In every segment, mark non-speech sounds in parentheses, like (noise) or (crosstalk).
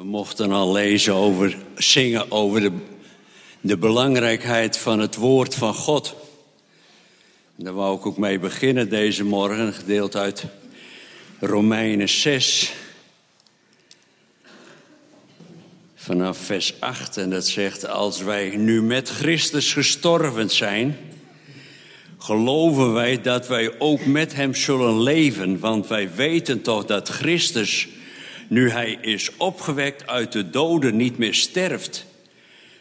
We mochten al lezen over, zingen over de, de belangrijkheid van het woord van God. daar wou ik ook mee beginnen deze morgen, gedeeld uit Romeinen 6. Vanaf vers 8 en dat zegt, als wij nu met Christus gestorven zijn, geloven wij dat wij ook met Hem zullen leven, want wij weten toch dat Christus nu hij is opgewekt uit de doden, niet meer sterft.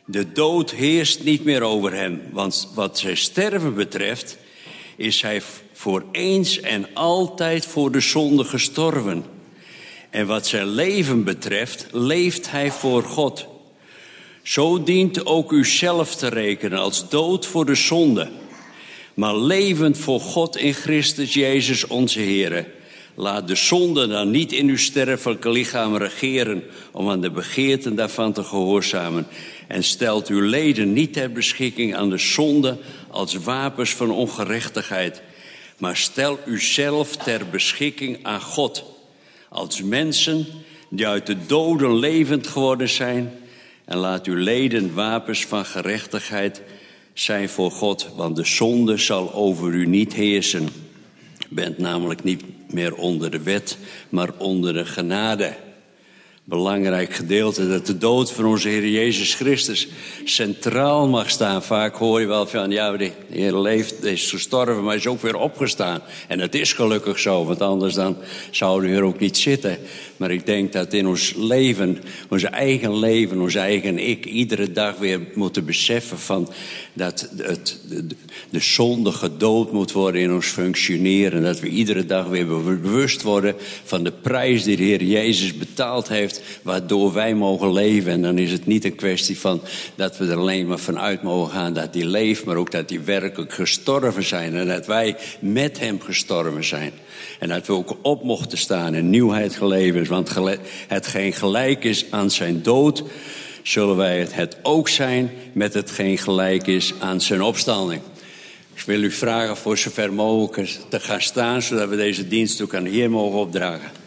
De dood heerst niet meer over hem, want wat zijn sterven betreft, is hij voor eens en altijd voor de zonde gestorven. En wat zijn leven betreft, leeft hij voor God. Zo dient ook u zelf te rekenen als dood voor de zonde, maar levend voor God in Christus Jezus onze Here. Laat de zonde dan niet in uw sterfelijke lichaam regeren om aan de begeerten daarvan te gehoorzamen. En stelt uw leden niet ter beschikking aan de zonde als wapens van ongerechtigheid. Maar stel uzelf ter beschikking aan God als mensen die uit de doden levend geworden zijn. En laat uw leden wapens van gerechtigheid zijn voor God, want de zonde zal over u niet heersen. U bent namelijk niet meer onder de wet, maar onder de genade. Belangrijk gedeelte dat de dood van onze Heer Jezus Christus centraal mag staan. Vaak hoor je wel van, ja, de Heer leeft, is gestorven, maar is ook weer opgestaan. En het is gelukkig zo, want anders dan zouden we hier ook niet zitten. Maar ik denk dat in ons leven, ons eigen leven, ons eigen ik, iedere dag weer moeten beseffen van dat het, de, de zonde gedood moet worden in ons functioneren. Dat we iedere dag weer bewust worden van de prijs die de Heer Jezus betaald heeft, waardoor wij mogen leven. En dan is het niet een kwestie van dat we er alleen maar vanuit mogen gaan dat hij leeft, maar ook dat hij werkelijk gestorven zijn en dat wij met hem gestorven zijn. En dat we ook op mochten staan in nieuwheid geleverd. Want hetgeen gelijk is aan zijn dood, zullen wij het ook zijn met hetgeen gelijk is aan zijn opstanding. Ik wil u vragen voor zover mogelijk te gaan staan, zodat we deze dienst ook aan de Heer mogen opdragen.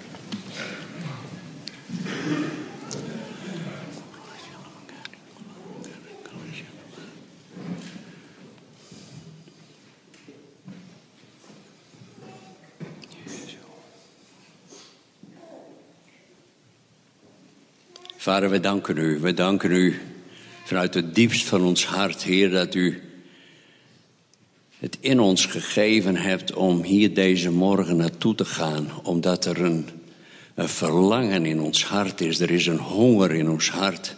Vader, we danken u. We danken u vanuit het diepst van ons hart, Heer, dat u het in ons gegeven hebt om hier deze morgen naartoe te gaan, omdat er een, een verlangen in ons hart is. Er is een honger in ons hart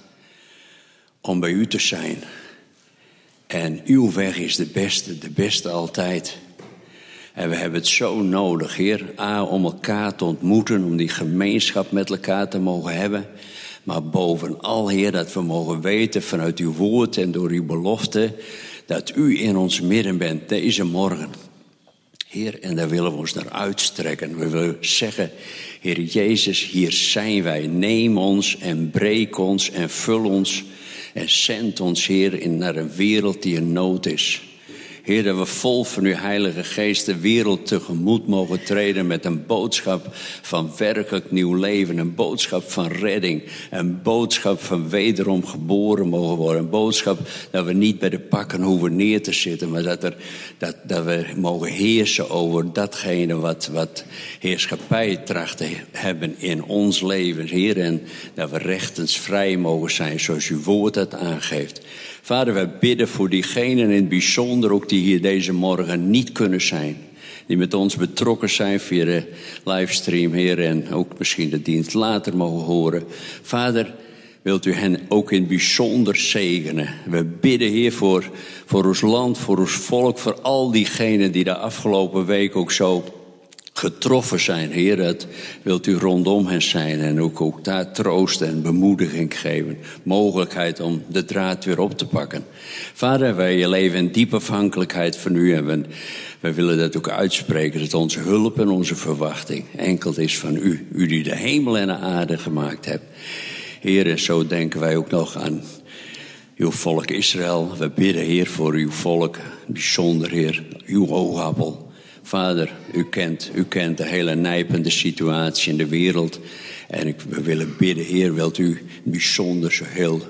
om bij u te zijn. En uw weg is de beste, de beste altijd. En we hebben het zo nodig, Heer, A, om elkaar te ontmoeten, om die gemeenschap met elkaar te mogen hebben. Maar bovenal, Heer, dat we mogen weten vanuit uw woord en door uw belofte dat u in ons midden bent deze morgen. Heer, en daar willen we ons naar uitstrekken. We willen zeggen, Heer Jezus, hier zijn wij. Neem ons en breek ons en vul ons en zend ons, Heer, in naar een wereld die in nood is. Heer, dat we vol van uw Heilige Geest de wereld tegemoet mogen treden met een boodschap van werkelijk nieuw leven. Een boodschap van redding. Een boodschap van wederom geboren mogen worden. Een boodschap dat we niet bij de pakken hoeven neer te zitten, maar dat, er, dat, dat we mogen heersen over datgene wat, wat heerschappij tracht te hebben in ons leven, Heer. En dat we rechtens vrij mogen zijn zoals uw woord dat aangeeft. Vader, wij bidden voor diegenen in het bijzonder ook die hier deze morgen niet kunnen zijn. Die met ons betrokken zijn via de livestream, Heer, en ook misschien de dienst later mogen horen. Vader, wilt u hen ook in het bijzonder zegenen. We bidden, Heer, voor, voor ons land, voor ons volk, voor al diegenen die de afgelopen week ook zo getroffen zijn, Heer. Dat wilt u rondom hen zijn en ook, ook daar troost en bemoediging geven. Mogelijkheid om de draad weer op te pakken. Vader, wij leven in diepe afhankelijkheid van u en we, wij willen dat ook uitspreken. Dat onze hulp en onze verwachting enkel is van u. U die de hemel en de aarde gemaakt hebt. Heer, en zo denken wij ook nog aan uw volk Israël. We bidden, Heer, voor uw volk. Bijzonder, Heer, uw oogappel Vader, u kent, u kent de hele nijpende situatie in de wereld. En ik, we willen bidden, Heer, wilt u bijzonder zo heel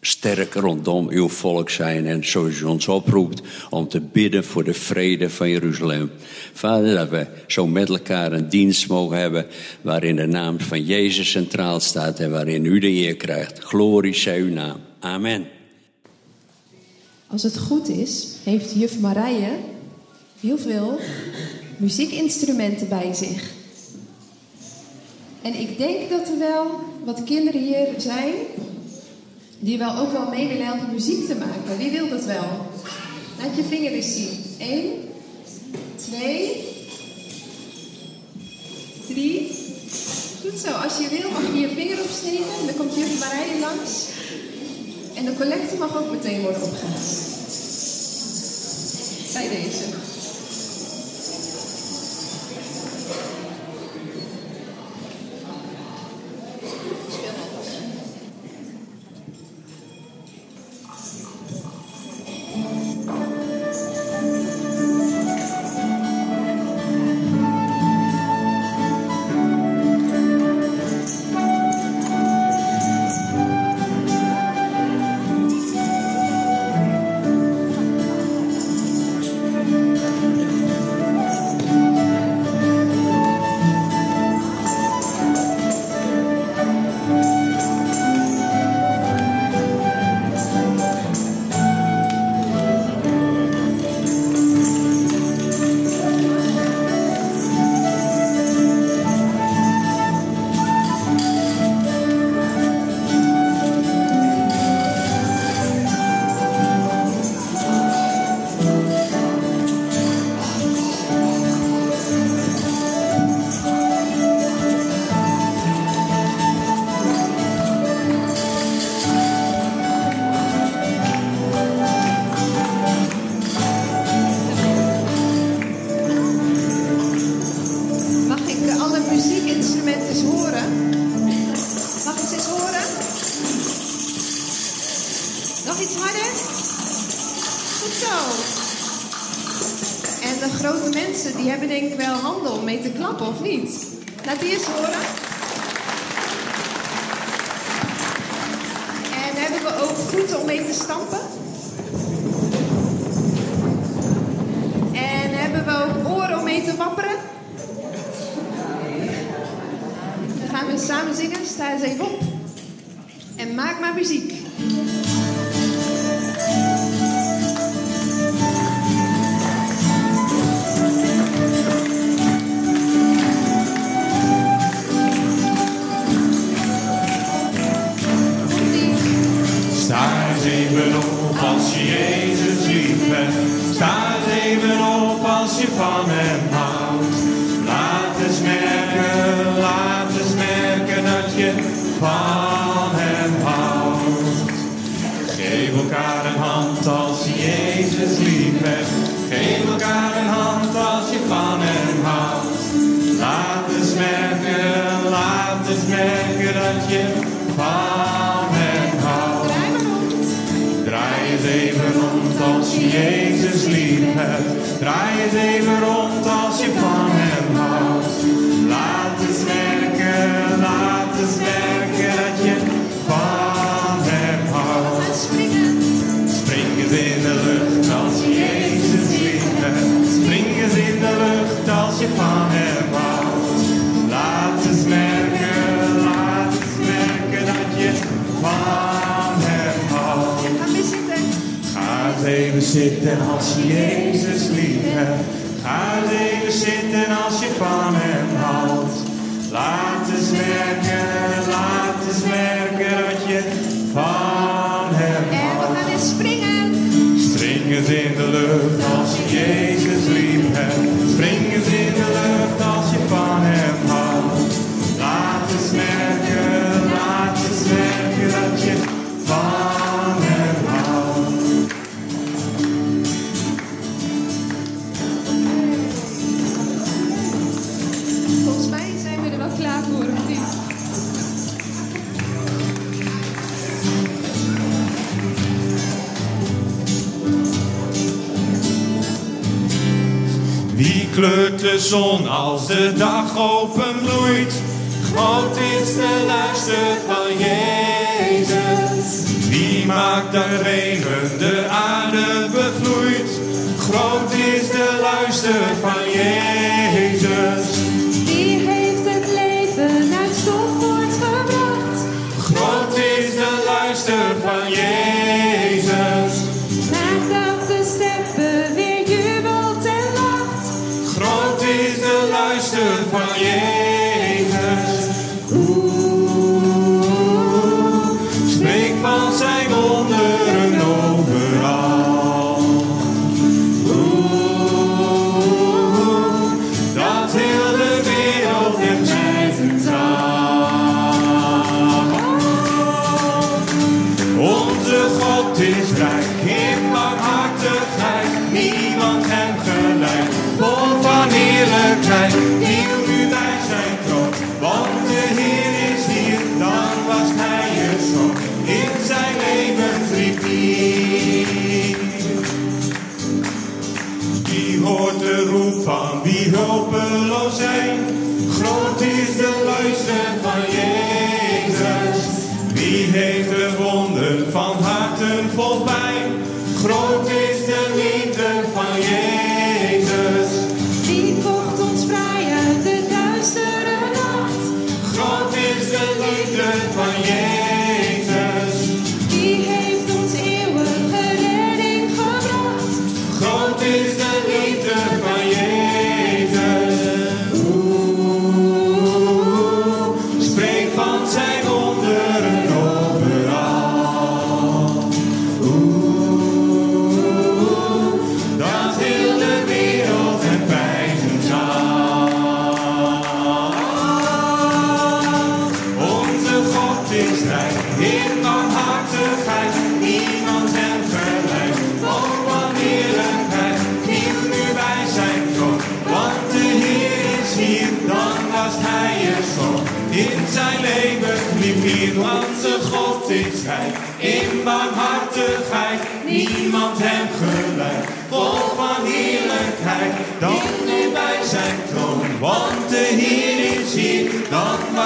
sterk rondom uw volk zijn. En zoals u ons oproept om te bidden voor de vrede van Jeruzalem. Vader, dat we zo met elkaar een dienst mogen hebben waarin de naam van Jezus centraal staat en waarin u de eer krijgt. Glorie zij uw naam. Amen. Als het goed is, heeft juf Marije heel veel muziekinstrumenten bij zich. En ik denk dat er wel wat kinderen hier zijn die wel ook wel mee willen helpen muziek te maken. Wie wil dat wel? Laat je vinger eens zien. Eén, twee, drie. Goed zo. Als je wil mag je je vinger opsteken. Dan komt juf Marije langs. En de collecte mag ook meteen worden opgehaald. Bij deze. Even zitten als je Jezus lief hebt. Ga eens even zitten als je van hem houdt. Laat kleurt de zon als de dag openbloeit. Groot is de luister van Jezus. Die maakt de regen de aarde bevloeit. Groot is de luister van Jezus.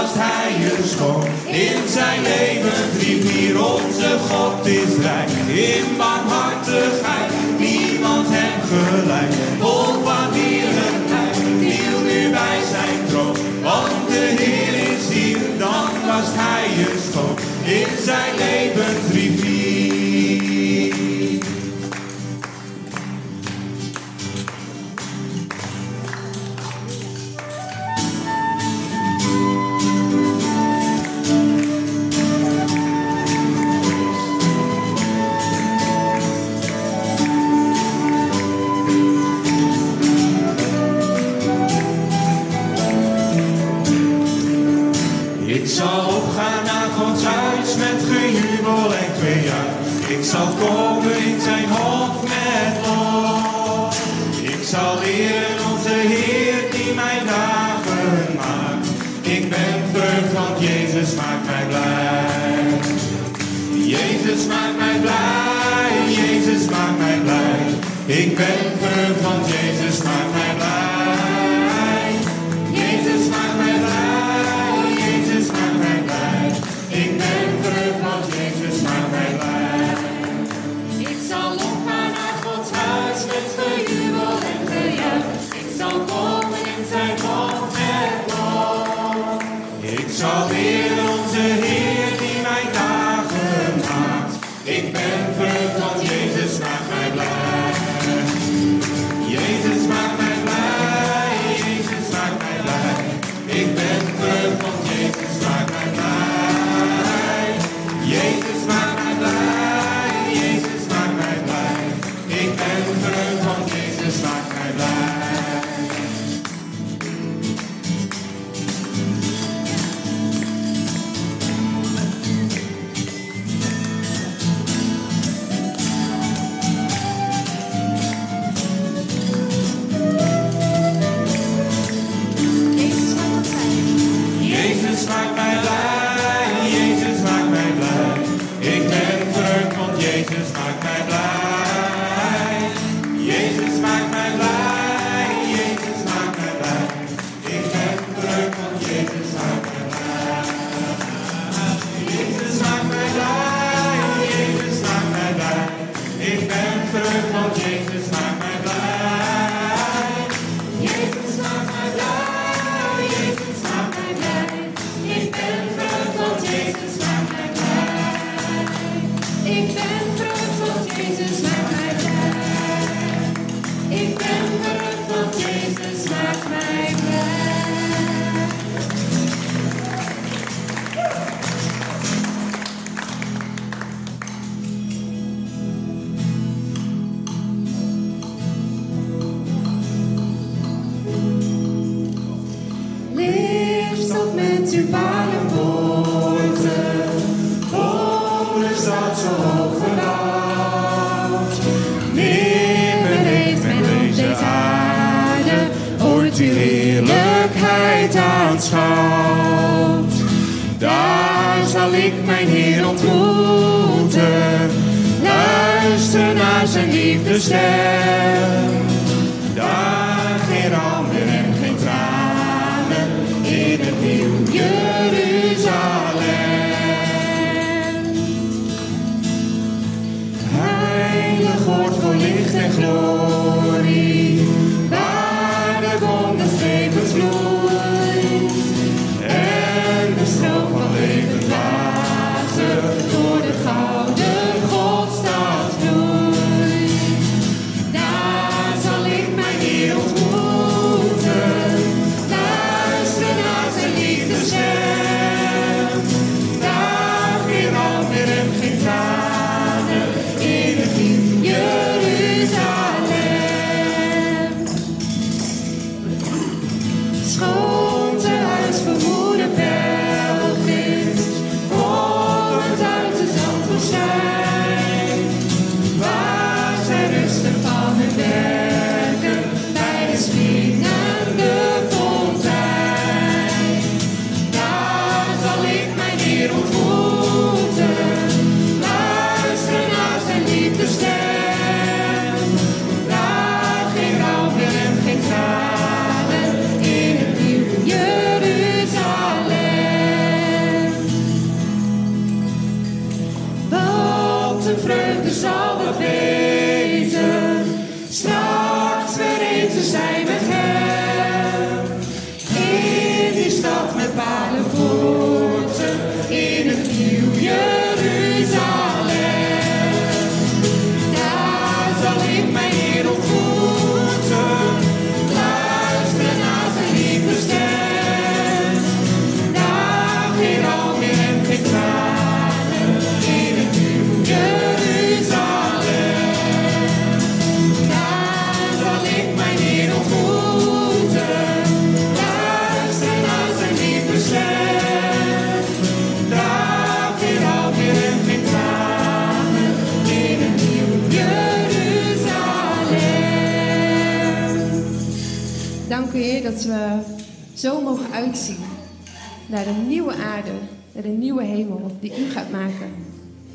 was hij een schoon. In zijn leven rivier onze God is rijk. In my, my life.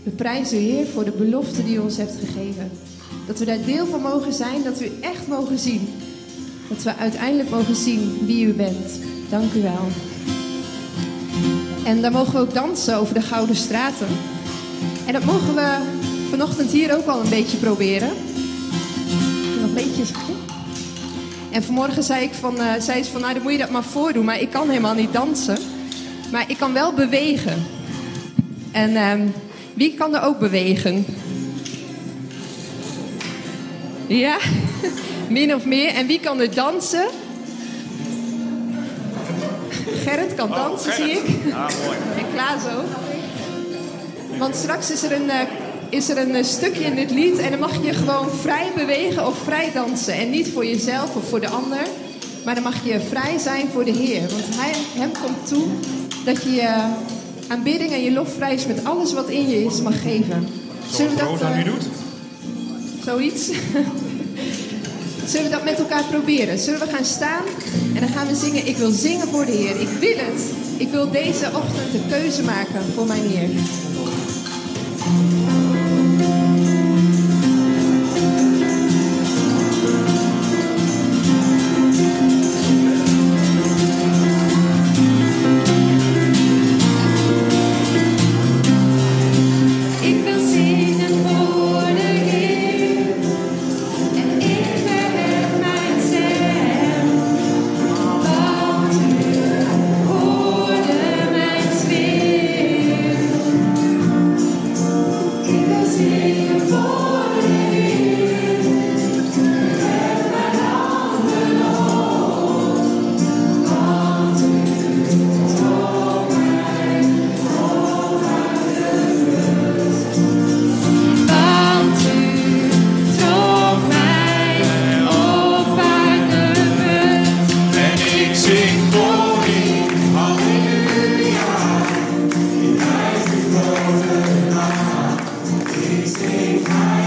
We prijzen u Heer voor de belofte die u ons hebt gegeven. Dat we daar deel van mogen zijn, dat we u echt mogen zien. Dat we uiteindelijk mogen zien wie u bent. Dank u wel. En daar mogen we ook dansen over de Gouden Straten. En dat mogen we vanochtend hier ook al een beetje proberen. Nog een beetje. En vanmorgen zei, ik van, eh, zei ze van, nou dan moet je dat maar voordoen. Maar ik kan helemaal niet dansen. Maar ik kan wel bewegen. En ehm, wie kan er ook bewegen? Ja, (laughs) min of meer. En wie kan er dansen? Gerrit kan dansen, zie ik. (laughs) En Klaas ook. Want straks is er een, eh, is er een eh, stukje in dit lied en dan mag je gewoon vrij bewegen of vrij dansen. En niet voor jezelf of voor de ander, maar dan mag je vrij zijn voor de Heer. Want hij, hem komt toe dat je je aanbidding en je lofprijs met alles wat in je is mag geven. Zullen we dat, Rosa nu eh, doet. Zoiets. (laughs) Zullen we dat met elkaar proberen? Zullen we gaan staan en dan gaan we zingen. Ik wil zingen voor de Heer. Ik wil het. Ik wil deze ochtend de keuze maken voor mijn Heer. Jesus.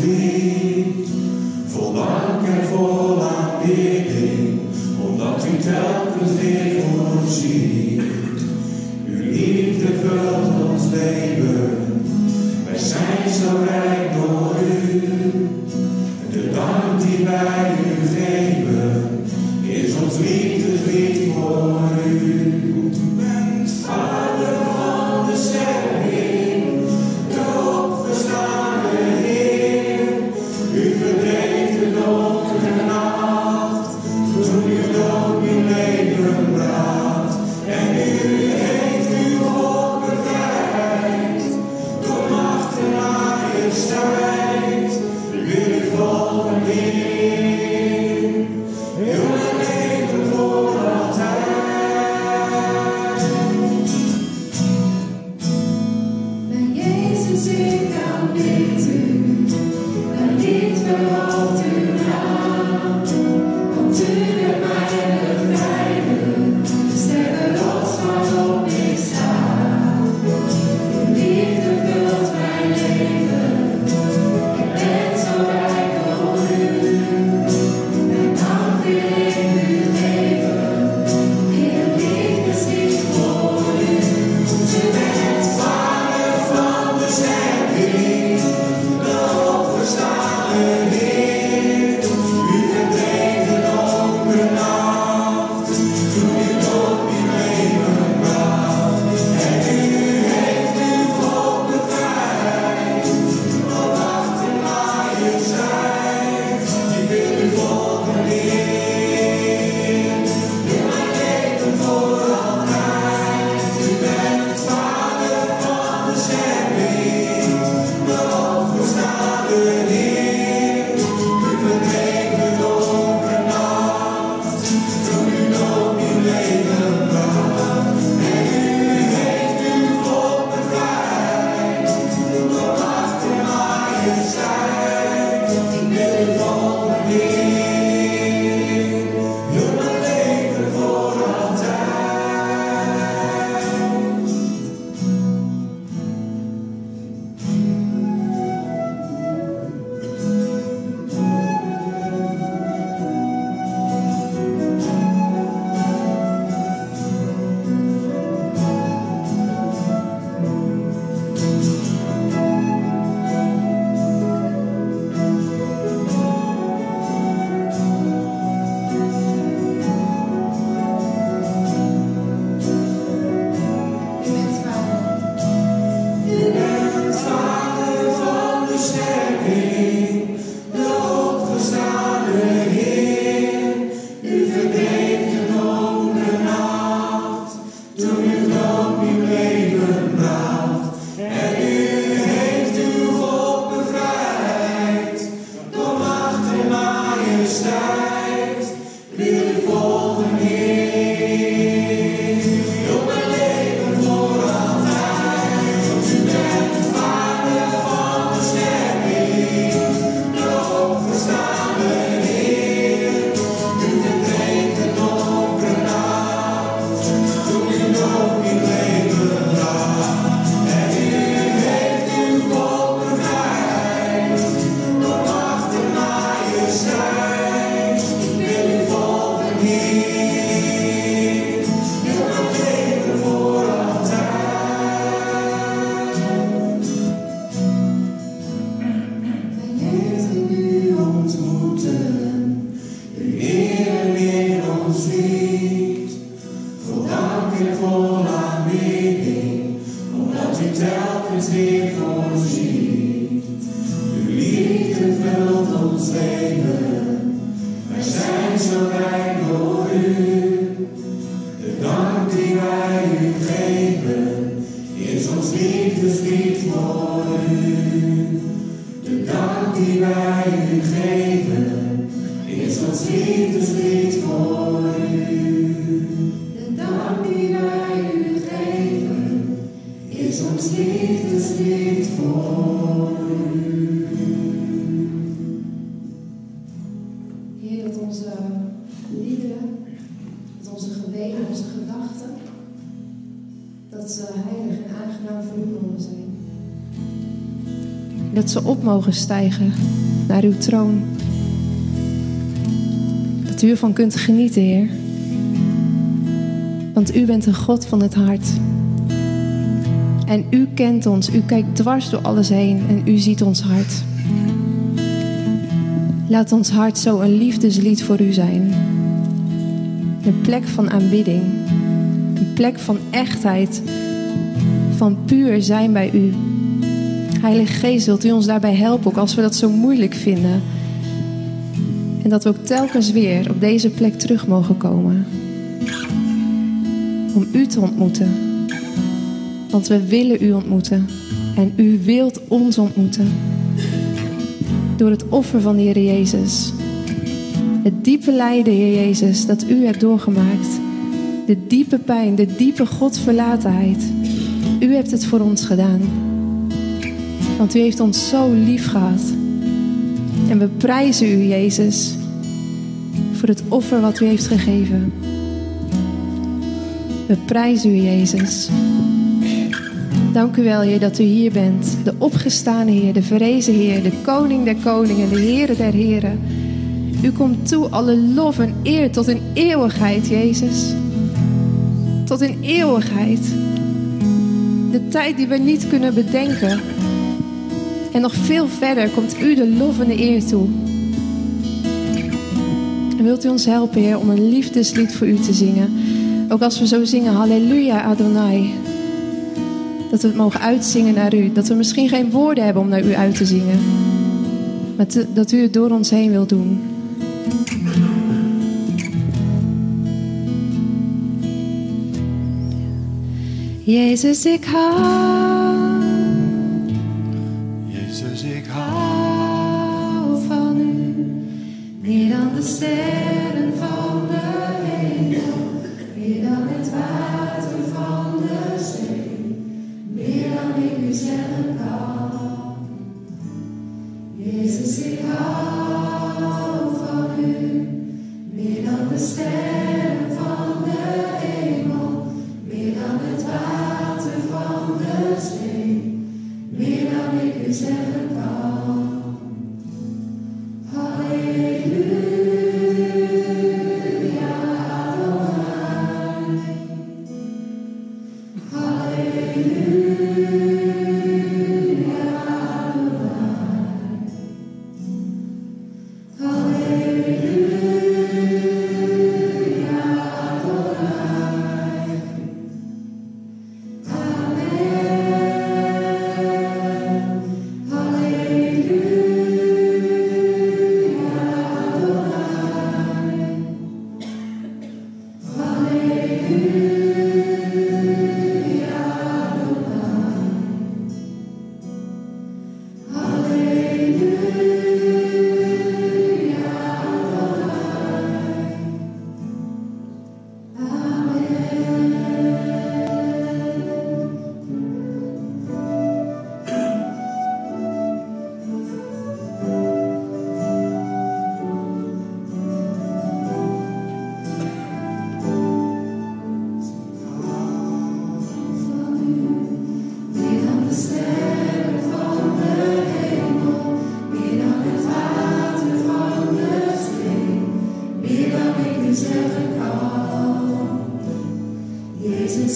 Mijn mogen stijgen naar uw troon. Dat u ervan kunt genieten, Heer. Want u bent een God van het hart. En u kent ons, u kijkt dwars door alles heen en u ziet ons hart. Laat ons hart zo een liefdeslied voor u zijn. Een plek van aanbidding. Een plek van echtheid. Van puur zijn bij u. Heilige Geest, wilt u ons daarbij helpen, ook als we dat zo moeilijk vinden. En dat we ook telkens weer op deze plek terug mogen komen. Om u te ontmoeten. Want we willen u ontmoeten. En u wilt ons ontmoeten door het offer van de Heer Jezus. Het diepe lijden, Heer Jezus, dat u hebt doorgemaakt. De diepe pijn, de diepe Godverlatenheid. U hebt het voor ons gedaan. Want u heeft ons zo lief gehad. En we prijzen u, Jezus, voor het offer wat u heeft gegeven. We prijzen u, Jezus. Dank u wel, Heer, dat u hier bent. De opgestane Heer, de verrezen Heer, de koning der koningen, de Heer der heren. U komt toe alle lof en eer tot in eeuwigheid, Jezus. Tot in eeuwigheid. De tijd die we niet kunnen bedenken. En nog veel verder komt u de lof en de eer toe. En wilt u ons helpen, Heer, om een liefdeslied voor u te zingen. Ook als we zo zingen, Halleluja Adonai. Dat we het mogen uitzingen naar u. Dat we misschien geen woorden hebben om naar u uit te zingen. Maar dat u het door ons heen wilt doen. Jezus, ik hou, Jezus, ik hou van u. Meer dan de sterren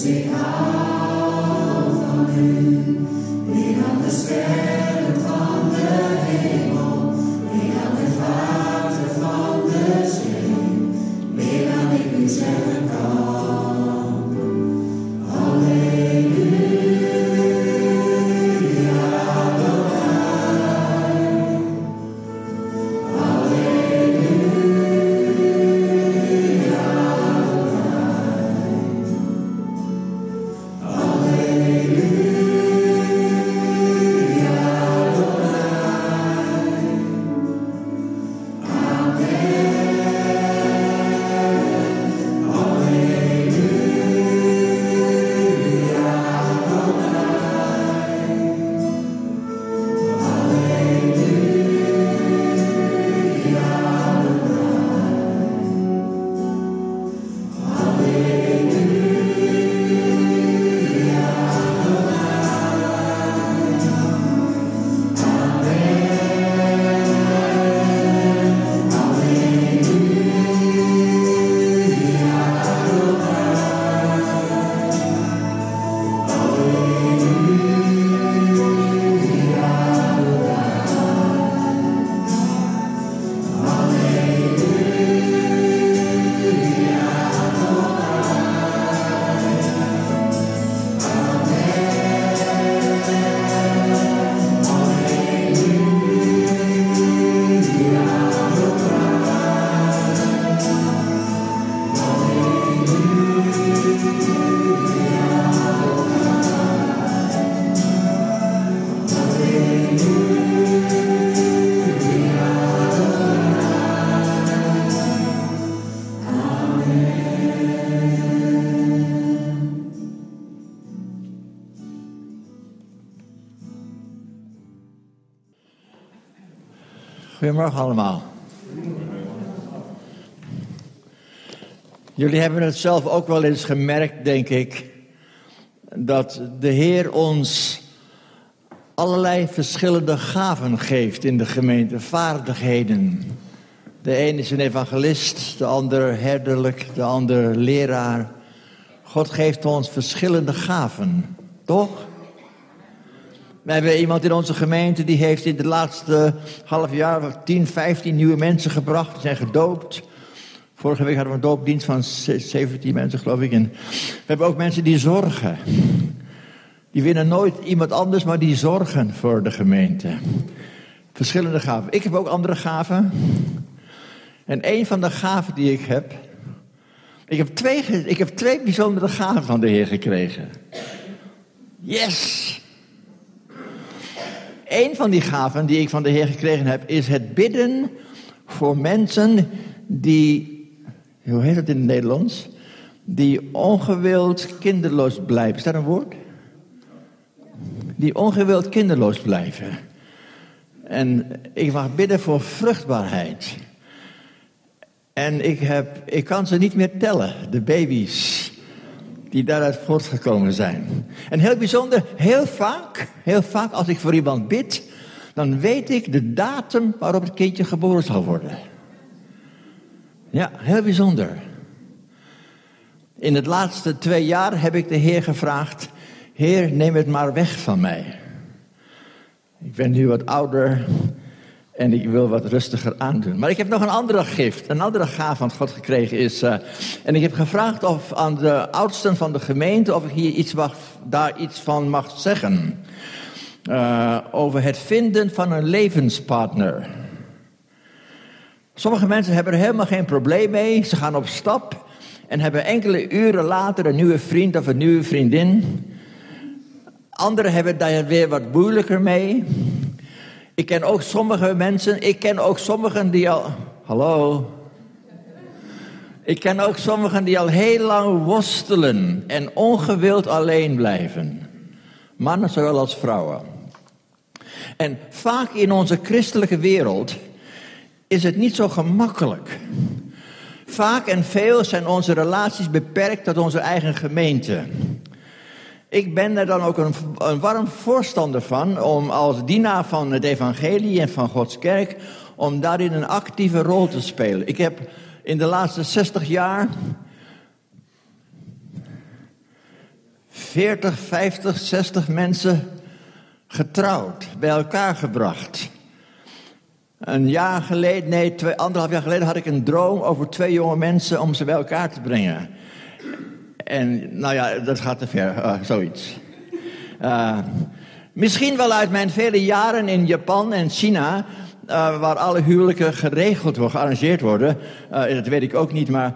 Jezus, Goedemorgen allemaal. Jullie hebben het zelf ook wel eens gemerkt, denk ik, dat de Heer ons allerlei verschillende gaven geeft in de gemeente, vaardigheden. De een is een evangelist, de ander herderlijk, de ander leraar. God geeft ons verschillende gaven? We hebben iemand in onze gemeente die heeft in de laatste half jaar 10, 15 nieuwe mensen gebracht. Die zijn gedoopt. Vorige week hadden we een doopdienst van 17 mensen, geloof ik. We hebben ook mensen die zorgen. Die winnen nooit iemand anders, maar die zorgen voor de gemeente. Verschillende gaven. Ik heb ook andere gaven. En een van de gaven die ik heb. Ik heb twee, ik heb twee bijzondere gaven van de Heer gekregen. Yes! Een van die gaven die ik van de Heer gekregen heb, is het bidden voor mensen die, hoe heet het in het Nederlands? Die ongewild kinderloos blijven. Is dat een woord? Die ongewild kinderloos blijven. En ik mag bidden voor vruchtbaarheid. En ik, heb, ik kan ze niet meer tellen, de baby's die daaruit voortgekomen zijn. En heel bijzonder, heel vaak, heel vaak als ik voor iemand bid, dan weet ik de datum waarop het kindje geboren zal worden. Ja, heel bijzonder. In het laatste twee jaar heb ik de Heer gevraagd, Heer, neem het maar weg van mij. Ik ben nu wat ouder en ik wil wat rustiger aandoen. Maar ik heb nog een andere gift, een andere gaaf van God gekregen is. Uh, en ik heb gevraagd of aan de oudsten van de gemeente of ik hier iets daar iets van mag zeggen. Uh, over het vinden van een levenspartner. Sommige mensen hebben er helemaal geen probleem mee. Ze gaan op stap en hebben enkele uren later een nieuwe vriend of een nieuwe vriendin. Anderen hebben daar weer wat moeilijker mee. Ik ken ook sommige mensen, ik ken ook sommigen die al. Hallo. Ik ken ook sommigen die al heel lang worstelen en ongewild alleen blijven. Mannen zowel als vrouwen. En vaak in onze christelijke wereld is het niet zo gemakkelijk. Vaak en veel zijn onze relaties beperkt tot onze eigen gemeente. Ik ben er dan ook een, een, warm voorstander van om als dienaar van het evangelie en van Gods kerk, om daarin een actieve rol te spelen. Ik heb in de laatste 60 jaar 40, 50, 60 mensen getrouwd, bij elkaar gebracht. Een jaar geleden, nee, twee, anderhalf jaar geleden had ik een droom over twee jonge mensen om ze bij elkaar te brengen. En nou ja, dat gaat te ver, uh, zoiets. Uh, misschien wel uit mijn vele jaren in Japan en China, uh, waar alle huwelijken geregeld worden, gearrangeerd worden. dat weet ik ook niet, maar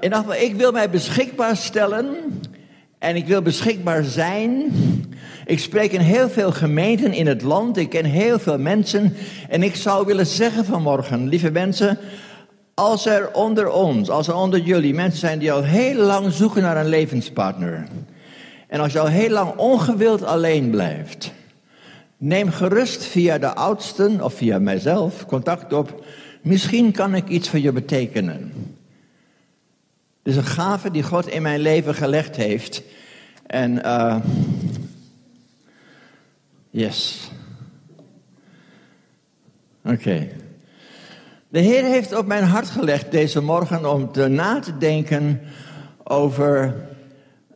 in geval, ik wil mij beschikbaar stellen en ik wil beschikbaar zijn. Ik spreek in heel veel gemeenten in het land, ik ken heel veel mensen en ik zou willen zeggen vanmorgen, lieve mensen, als er onder ons, als er onder jullie mensen zijn die al heel lang zoeken naar een levenspartner. En als je al heel lang ongewild alleen blijft. Neem gerust via de oudsten of via mijzelf contact op. Misschien kan ik iets voor je betekenen. Is een gave die God in mijn leven gelegd heeft. En uh, yes. Oké. De Heer heeft op mijn hart gelegd deze morgen om te na te denken over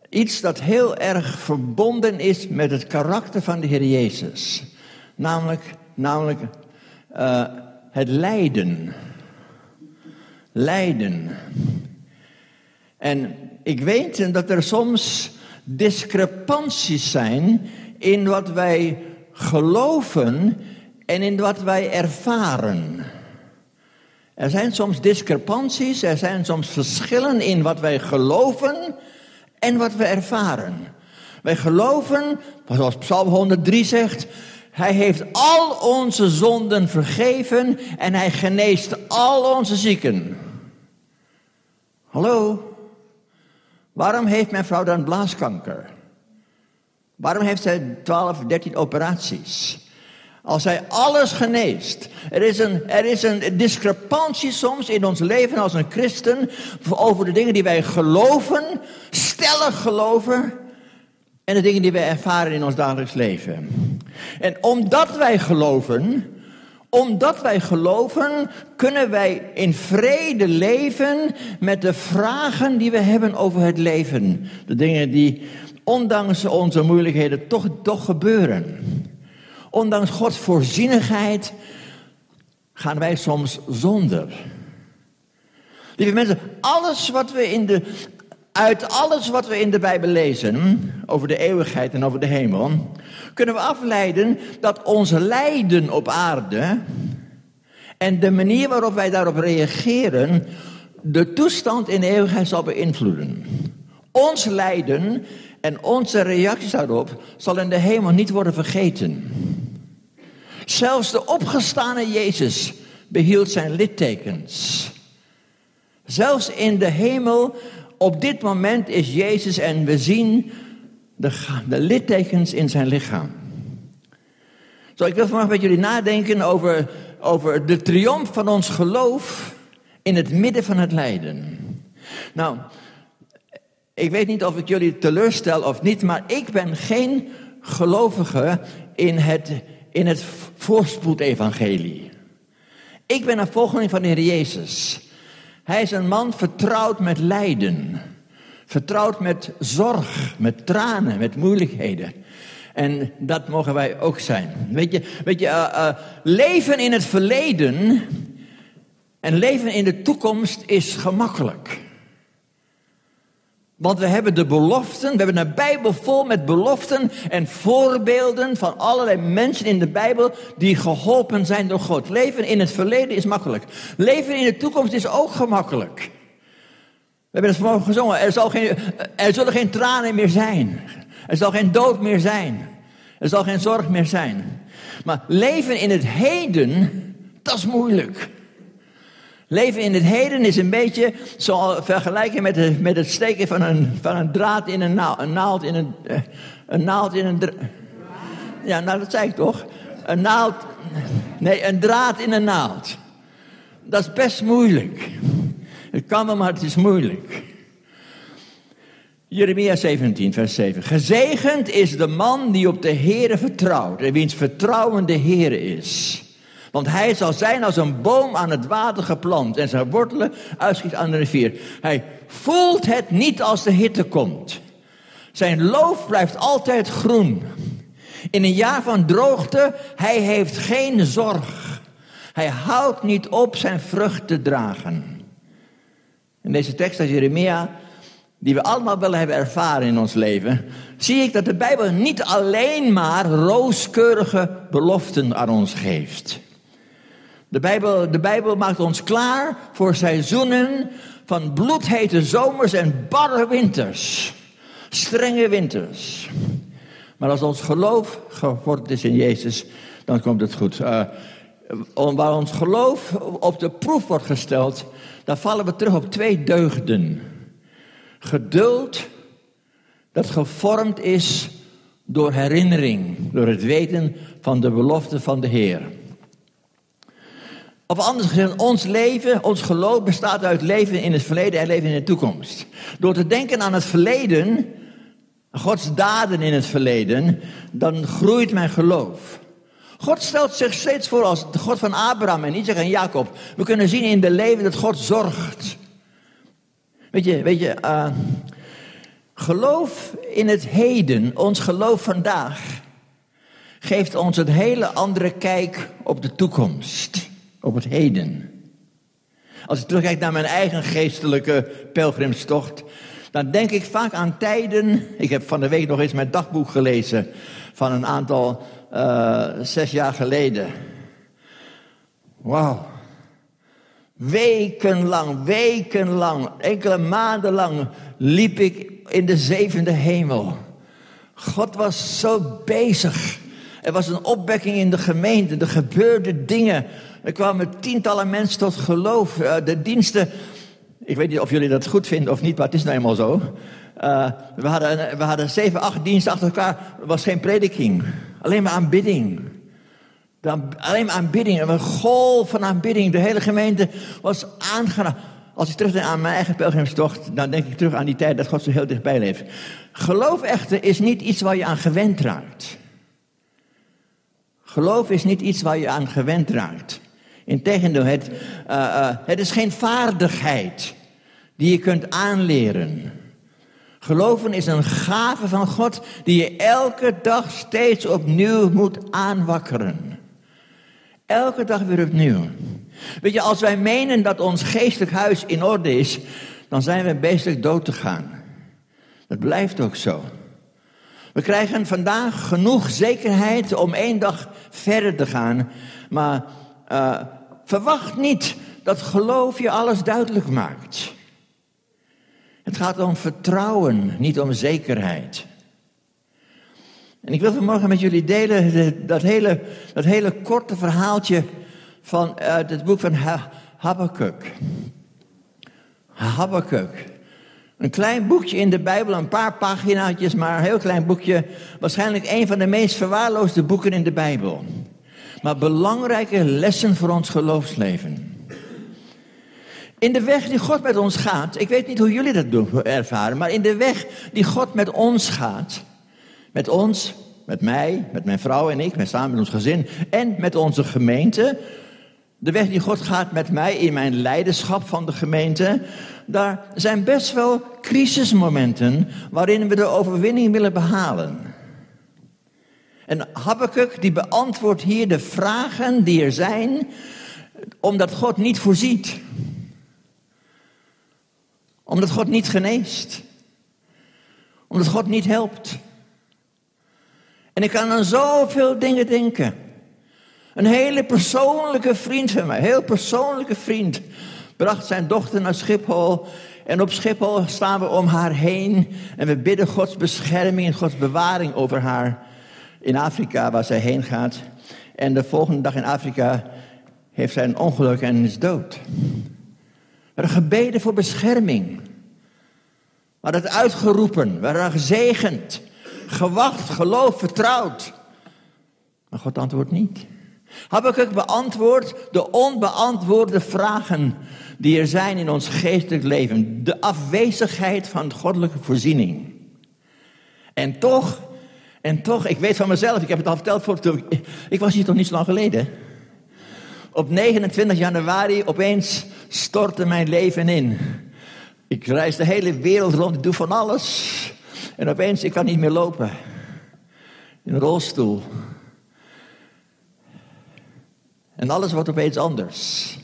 iets dat heel erg verbonden is met het karakter van de Heer Jezus. Namelijk, namelijk uh, het lijden. Lijden. En ik weet dat er soms discrepanties zijn in wat wij geloven en in wat wij ervaren. Er zijn soms discrepanties, er zijn soms verschillen in wat wij geloven en wat we ervaren. Wij geloven, zoals Psalm 103 zegt, hij heeft al onze zonden vergeven en hij geneest al onze zieken. Hallo? Waarom heeft mijn vrouw dan blaaskanker? Waarom heeft zij 12, 13 operaties? Als hij alles geneest. Er is, een, er is een discrepantie soms in ons leven als een christen over de dingen die wij geloven, stellig geloven, en de dingen die wij ervaren in ons dagelijks leven. En omdat wij geloven, omdat wij geloven, kunnen wij in vrede leven met de vragen die we hebben over het leven. De dingen die ondanks onze moeilijkheden toch, toch gebeuren. Ondanks Gods voorzienigheid gaan wij soms zonder. Lieve mensen, alles wat we in de, uit alles wat we in de Bijbel lezen over de eeuwigheid en over de hemel, kunnen we afleiden dat onze lijden op aarde en de manier waarop wij daarop reageren, de toestand in de eeuwigheid zal beïnvloeden. Ons lijden en onze reacties daarop zal in de hemel niet worden vergeten. Zelfs de opgestane Jezus behield zijn littekens. Zelfs in de hemel, op dit moment is Jezus en we zien de, de littekens in zijn lichaam. Zo, ik wil vandaag met jullie nadenken over, over de triomf van ons geloof in het midden van het lijden. Nou, ik weet niet of ik jullie teleurstel of niet, maar ik ben geen gelovige in het, in het voorspoedevangelie. Ik ben een volgeling van de Heer Jezus. Hij is een man vertrouwd met lijden. Vertrouwd met zorg, met tranen, met moeilijkheden. En dat mogen wij ook zijn. Weet je, weet je uh, uh, leven in het verleden en leven in de toekomst is gemakkelijk. Want we hebben de beloften, we hebben een Bijbel vol met beloften en voorbeelden van allerlei mensen in de Bijbel die geholpen zijn door God. Leven in het verleden is makkelijk. Leven in de toekomst is ook gemakkelijk. We hebben het vanmorgen gezongen. Er, zal geen, er zullen geen tranen meer zijn. Er zal geen dood meer zijn. Er zal geen zorg meer zijn. Maar leven in het heden, dat is moeilijk. Leven in het heden is een beetje zo vergelijken met, met het steken van een, van een draad in een naald. Een naald in een, eh, een naald in een. Ja, nou dat zei ik toch. Een naald, nee, een draad in een naald. Dat is best moeilijk. Het kan wel, maar het is moeilijk. Jeremia 17, vers 7. Gezegend is de man die op de Heere vertrouwt en wiens vertrouwen de Heere is. Want hij zal zijn als een boom aan het water geplant en zijn wortelen uitschiet aan de rivier. Hij voelt het niet als de hitte komt. Zijn loof blijft altijd groen. In een jaar van droogte, hij heeft geen zorg. Hij houdt niet op zijn vrucht te dragen. In deze tekst uit Jeremia, die we allemaal wel hebben ervaren in ons leven, zie ik dat de Bijbel niet alleen maar rooskeurige beloften aan ons geeft. De Bijbel, de Bijbel maakt ons klaar voor seizoenen van bloedhete zomers en barre winters. Strenge winters. Maar als ons geloof geworden is in Jezus, dan komt het goed. Uh, waar ons geloof op de proef wordt gesteld, dan vallen we terug op twee deugden. Geduld, dat gevormd is door herinnering, door het weten van de belofte van de Heer. Of anders gezegd, ons leven, ons geloof bestaat uit leven in het verleden en leven in de toekomst. Door te denken aan het verleden, Gods daden in het verleden, dan groeit mijn geloof. God stelt zich steeds voor als de God van Abraham en Isaac en Jacob. We kunnen zien in de leven dat God zorgt. Weet je, weet je uh, geloof in het heden, ons geloof vandaag, geeft ons een hele andere kijk op de toekomst op het heden. Als ik terugkijk naar mijn eigen geestelijke pelgrimstocht, dan denk ik vaak aan tijden. Ik heb van de week nog eens mijn dagboek gelezen van een aantal uh, zes jaar geleden. Wauw. Wekenlang, wekenlang, enkele maanden lang liep ik in de zevende hemel. God was zo bezig. Er was een opwekking in de gemeente, er gebeurden dingen er kwamen tientallen mensen tot geloof. Uh, de diensten, ik weet niet of jullie dat goed vinden of niet, maar het is nou eenmaal zo. Uh, we, hadden, we hadden zeven, acht diensten achter elkaar. Er was geen prediking, alleen maar aanbidding. Dan alleen maar aanbidding, een golf van aanbidding. De hele gemeente was aangenaam. Als ik terugdenk aan mijn eigen pelgrimstocht, dan denk ik terug aan die tijd dat God zo heel dichtbij leeft. Geloof echter is niet iets waar je aan gewend raakt. Geloof is niet iets waar je aan gewend raakt. Integendeel, het, uh, uh, het is geen vaardigheid die je kunt aanleren. Geloven is een gave van God die je elke dag steeds opnieuw moet aanwakkeren. Elke dag weer opnieuw. Weet je, als wij menen dat ons geestelijk huis in orde is, dan zijn we bezig dood te gaan. Dat blijft ook zo. We krijgen vandaag genoeg zekerheid om één dag verder te gaan, maar uh, verwacht niet dat geloof je alles duidelijk maakt. Het gaat om vertrouwen, niet om zekerheid. En ik wil vanmorgen met jullie delen dat hele, dat hele korte verhaaltje van uh, het boek van Habakkuk. Habakkuk. Een klein boekje in de Bijbel, een paar paginaatjes, maar een heel klein boekje. Waarschijnlijk een van de meest verwaarloosde boeken in de Bijbel. Maar belangrijke lessen voor ons geloofsleven. In de weg die God met ons gaat, ik weet niet hoe jullie dat ervaren, maar in de weg die God met ons gaat, met ons, met mij, met mijn vrouw en ik, met samen met ons gezin en met onze gemeente, de weg die God gaat met mij in mijn leiderschap van de gemeente, daar zijn best wel crisismomenten waarin we de overwinning willen behalen. En Habakkuk die beantwoordt hier de vragen die er zijn, omdat God niet voorziet. Omdat God niet geneest. Omdat God niet helpt. En ik kan aan zoveel dingen denken. Een hele persoonlijke vriend van mij, heel persoonlijke vriend, bracht zijn dochter naar Schiphol. En op Schiphol staan we om haar heen en we bidden Gods bescherming en Gods bewaring over haar in Afrika, waar zij heen gaat. En de volgende dag in Afrika heeft zij een ongeluk en is dood. We gebeden voor bescherming. We hadden het uitgeroepen, we hadden gezegend, gewacht, geloof, vertrouwd. Maar God antwoordt niet. Habakkuk beantwoordt de onbeantwoorde vragen die er zijn in ons geestelijk leven. De afwezigheid van goddelijke voorziening. En toch, en toch, ik weet van mezelf, ik heb het al verteld voor toen, ik was hier toch niet zo lang geleden. Op 29 januari opeens stortte mijn leven in. Ik reis de hele wereld rond, ik doe van alles. En opeens, ik kan niet meer lopen. In een rolstoel. En alles wordt opeens anders.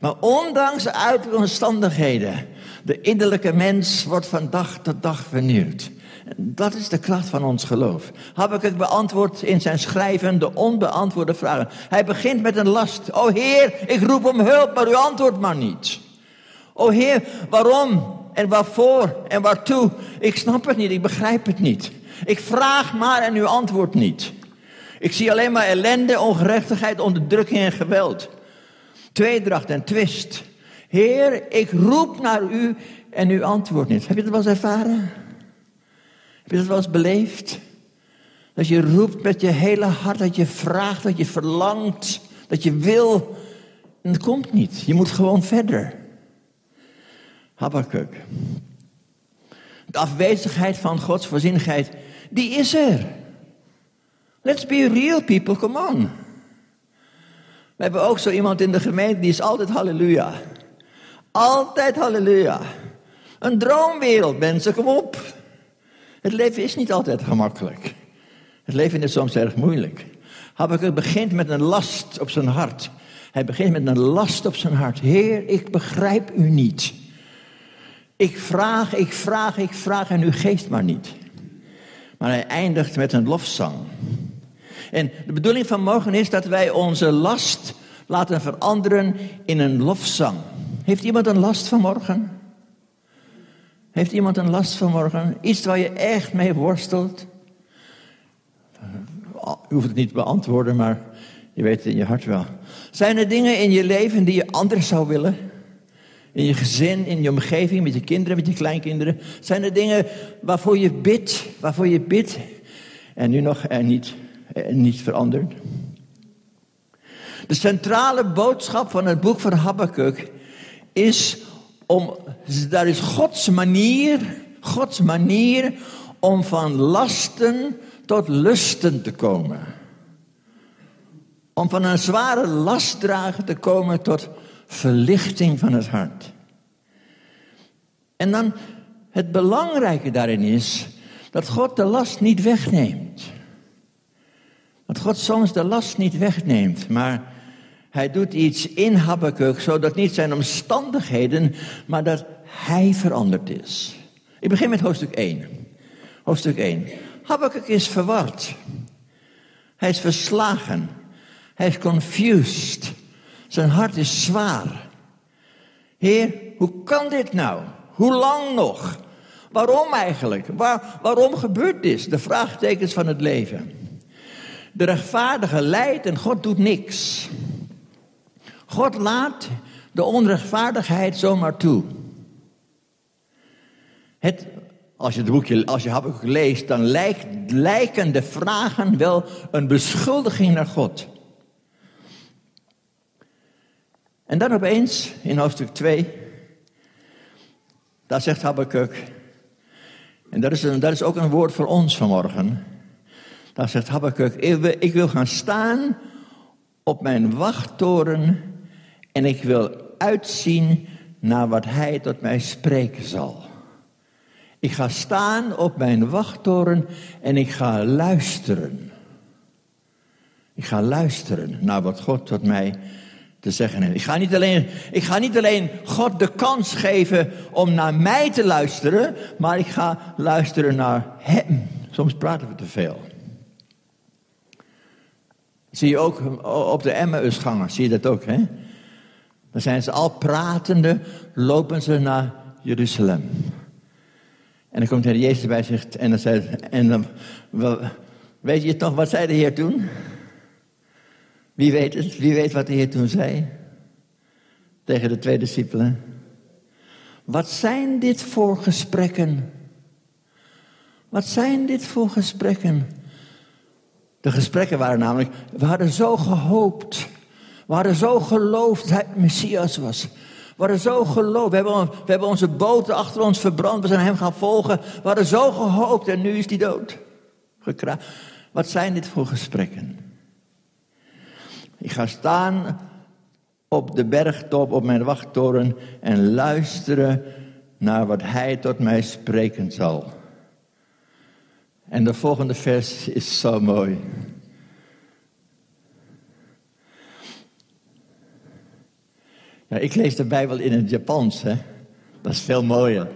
Maar ondanks de uiterlijke omstandigheden, de innerlijke mens wordt van dag tot dag vernieuwd. Dat is de kracht van ons geloof. Habakkuk beantwoord in zijn schrijven de onbeantwoorde vragen. Hij begint met een last. O Heer, ik roep om hulp, maar u antwoordt maar niet. O Heer, waarom en waarvoor en waartoe? Ik snap het niet, ik begrijp het niet. Ik vraag maar en u antwoordt niet. Ik zie alleen maar ellende, ongerechtigheid, onderdrukking en geweld. Tweedracht en twist. Heer, ik roep naar u en u antwoordt niet. Heb je dat wel eens ervaren? Heb je dat wel eens beleefd? Dat je roept met je hele hart, dat je vraagt, dat je verlangt, dat je wil. En het komt niet. Je moet gewoon verder. Habakkuk. De afwezigheid van Gods voorzienigheid, die is er. Let's be real people, come on. We hebben ook zo iemand in de gemeente, die is altijd halleluja. Altijd halleluja. Een droomwereld, mensen, kom op. Het leven is niet altijd gemakkelijk. Het leven is soms erg moeilijk. Habakkuk begint met een last op zijn hart. Hij begint met een last op zijn hart. Heer, ik begrijp u niet. Ik vraag, ik vraag, ik vraag en u geeft maar niet. Maar hij eindigt met een lofzang. En de bedoeling van morgen is dat wij onze last laten veranderen in een lofzang. Heeft iemand een last van morgen? Heeft iemand een last van morgen? Iets waar je echt mee worstelt? U hoeft het niet te beantwoorden, maar je weet het in je hart wel. Zijn er dingen in je leven die je anders zou willen? In je gezin, in je omgeving, met je kinderen, met je kleinkinderen. Zijn er dingen waarvoor je bidt, waarvoor je bidt en nu nog er niet, er niet veranderd? De centrale boodschap van het boek van Habakkuk is om, is Gods manier, Gods manier om van lasten tot lusten te komen. Om van een zware lastdrager te komen tot verlichting van het hart. En dan het belangrijke daarin is dat God de last niet wegneemt. Dat God soms de last niet wegneemt, maar hij doet iets in Habakkuk, zodat niet zijn omstandigheden, maar dat hij veranderd is. Ik begin met hoofdstuk 1. Hoofdstuk 1. Habakkuk is verward. Hij is verslagen. Hij is confused. Zijn hart is zwaar. Heer, hoe kan dit nou? Hoe lang nog? Waarom eigenlijk? Waar, waarom gebeurt dit? De vraagtekens van het leven. De rechtvaardige leidt en God doet niks. God laat de onrechtvaardigheid zomaar toe. Het, als je het boekje, als je Habakkuk leest, dan lijken de vragen wel een beschuldiging naar God. En dan opeens, in hoofdstuk 2, daar zegt Habakkuk, en dat is, dat is ook een woord voor ons vanmorgen. Daar zegt wil, ik wil gaan staan op mijn wachttoren en ik wil uitzien naar wat hij tot mij spreken zal. Ik ga staan op mijn wachttoren en ik ga luisteren. Ik ga luisteren naar wat God tot mij te zeggen heeft. Ik ga niet alleen, ik ga niet alleen God de kans geven om naar mij te luisteren, maar ik ga luisteren naar Hem. Soms praten we te veel. Zie je ook op de Emmausgangen, zie je dat ook, hè? Dan zijn ze al pratende, lopen ze naar Jeruzalem. En dan komt de Jezus bij zich en dan zei en dan, weet je toch, wat zei de Heer toen? Wie weet het? Wie weet wat de Heer toen zei? Tegen de twee discipelen. Wat zijn dit voor gesprekken? Wat zijn dit voor gesprekken? De gesprekken waren namelijk, we hadden zo gehoopt. We hadden zo geloofd dat hij Messias was. We hadden zo geloofd. We hebben, we hebben onze boten achter ons verbrand. We zijn hem gaan volgen. We hadden zo gehoopt en nu is hij dood. Gekra Wat zijn dit voor gesprekken? Ik ga staan op de bergtop, op mijn wachttoren en luisteren naar wat hij tot mij spreken zal. En de volgende vers is zo mooi. Ja, ik lees de Bijbel in het Japans, hè. Dat is veel mooier.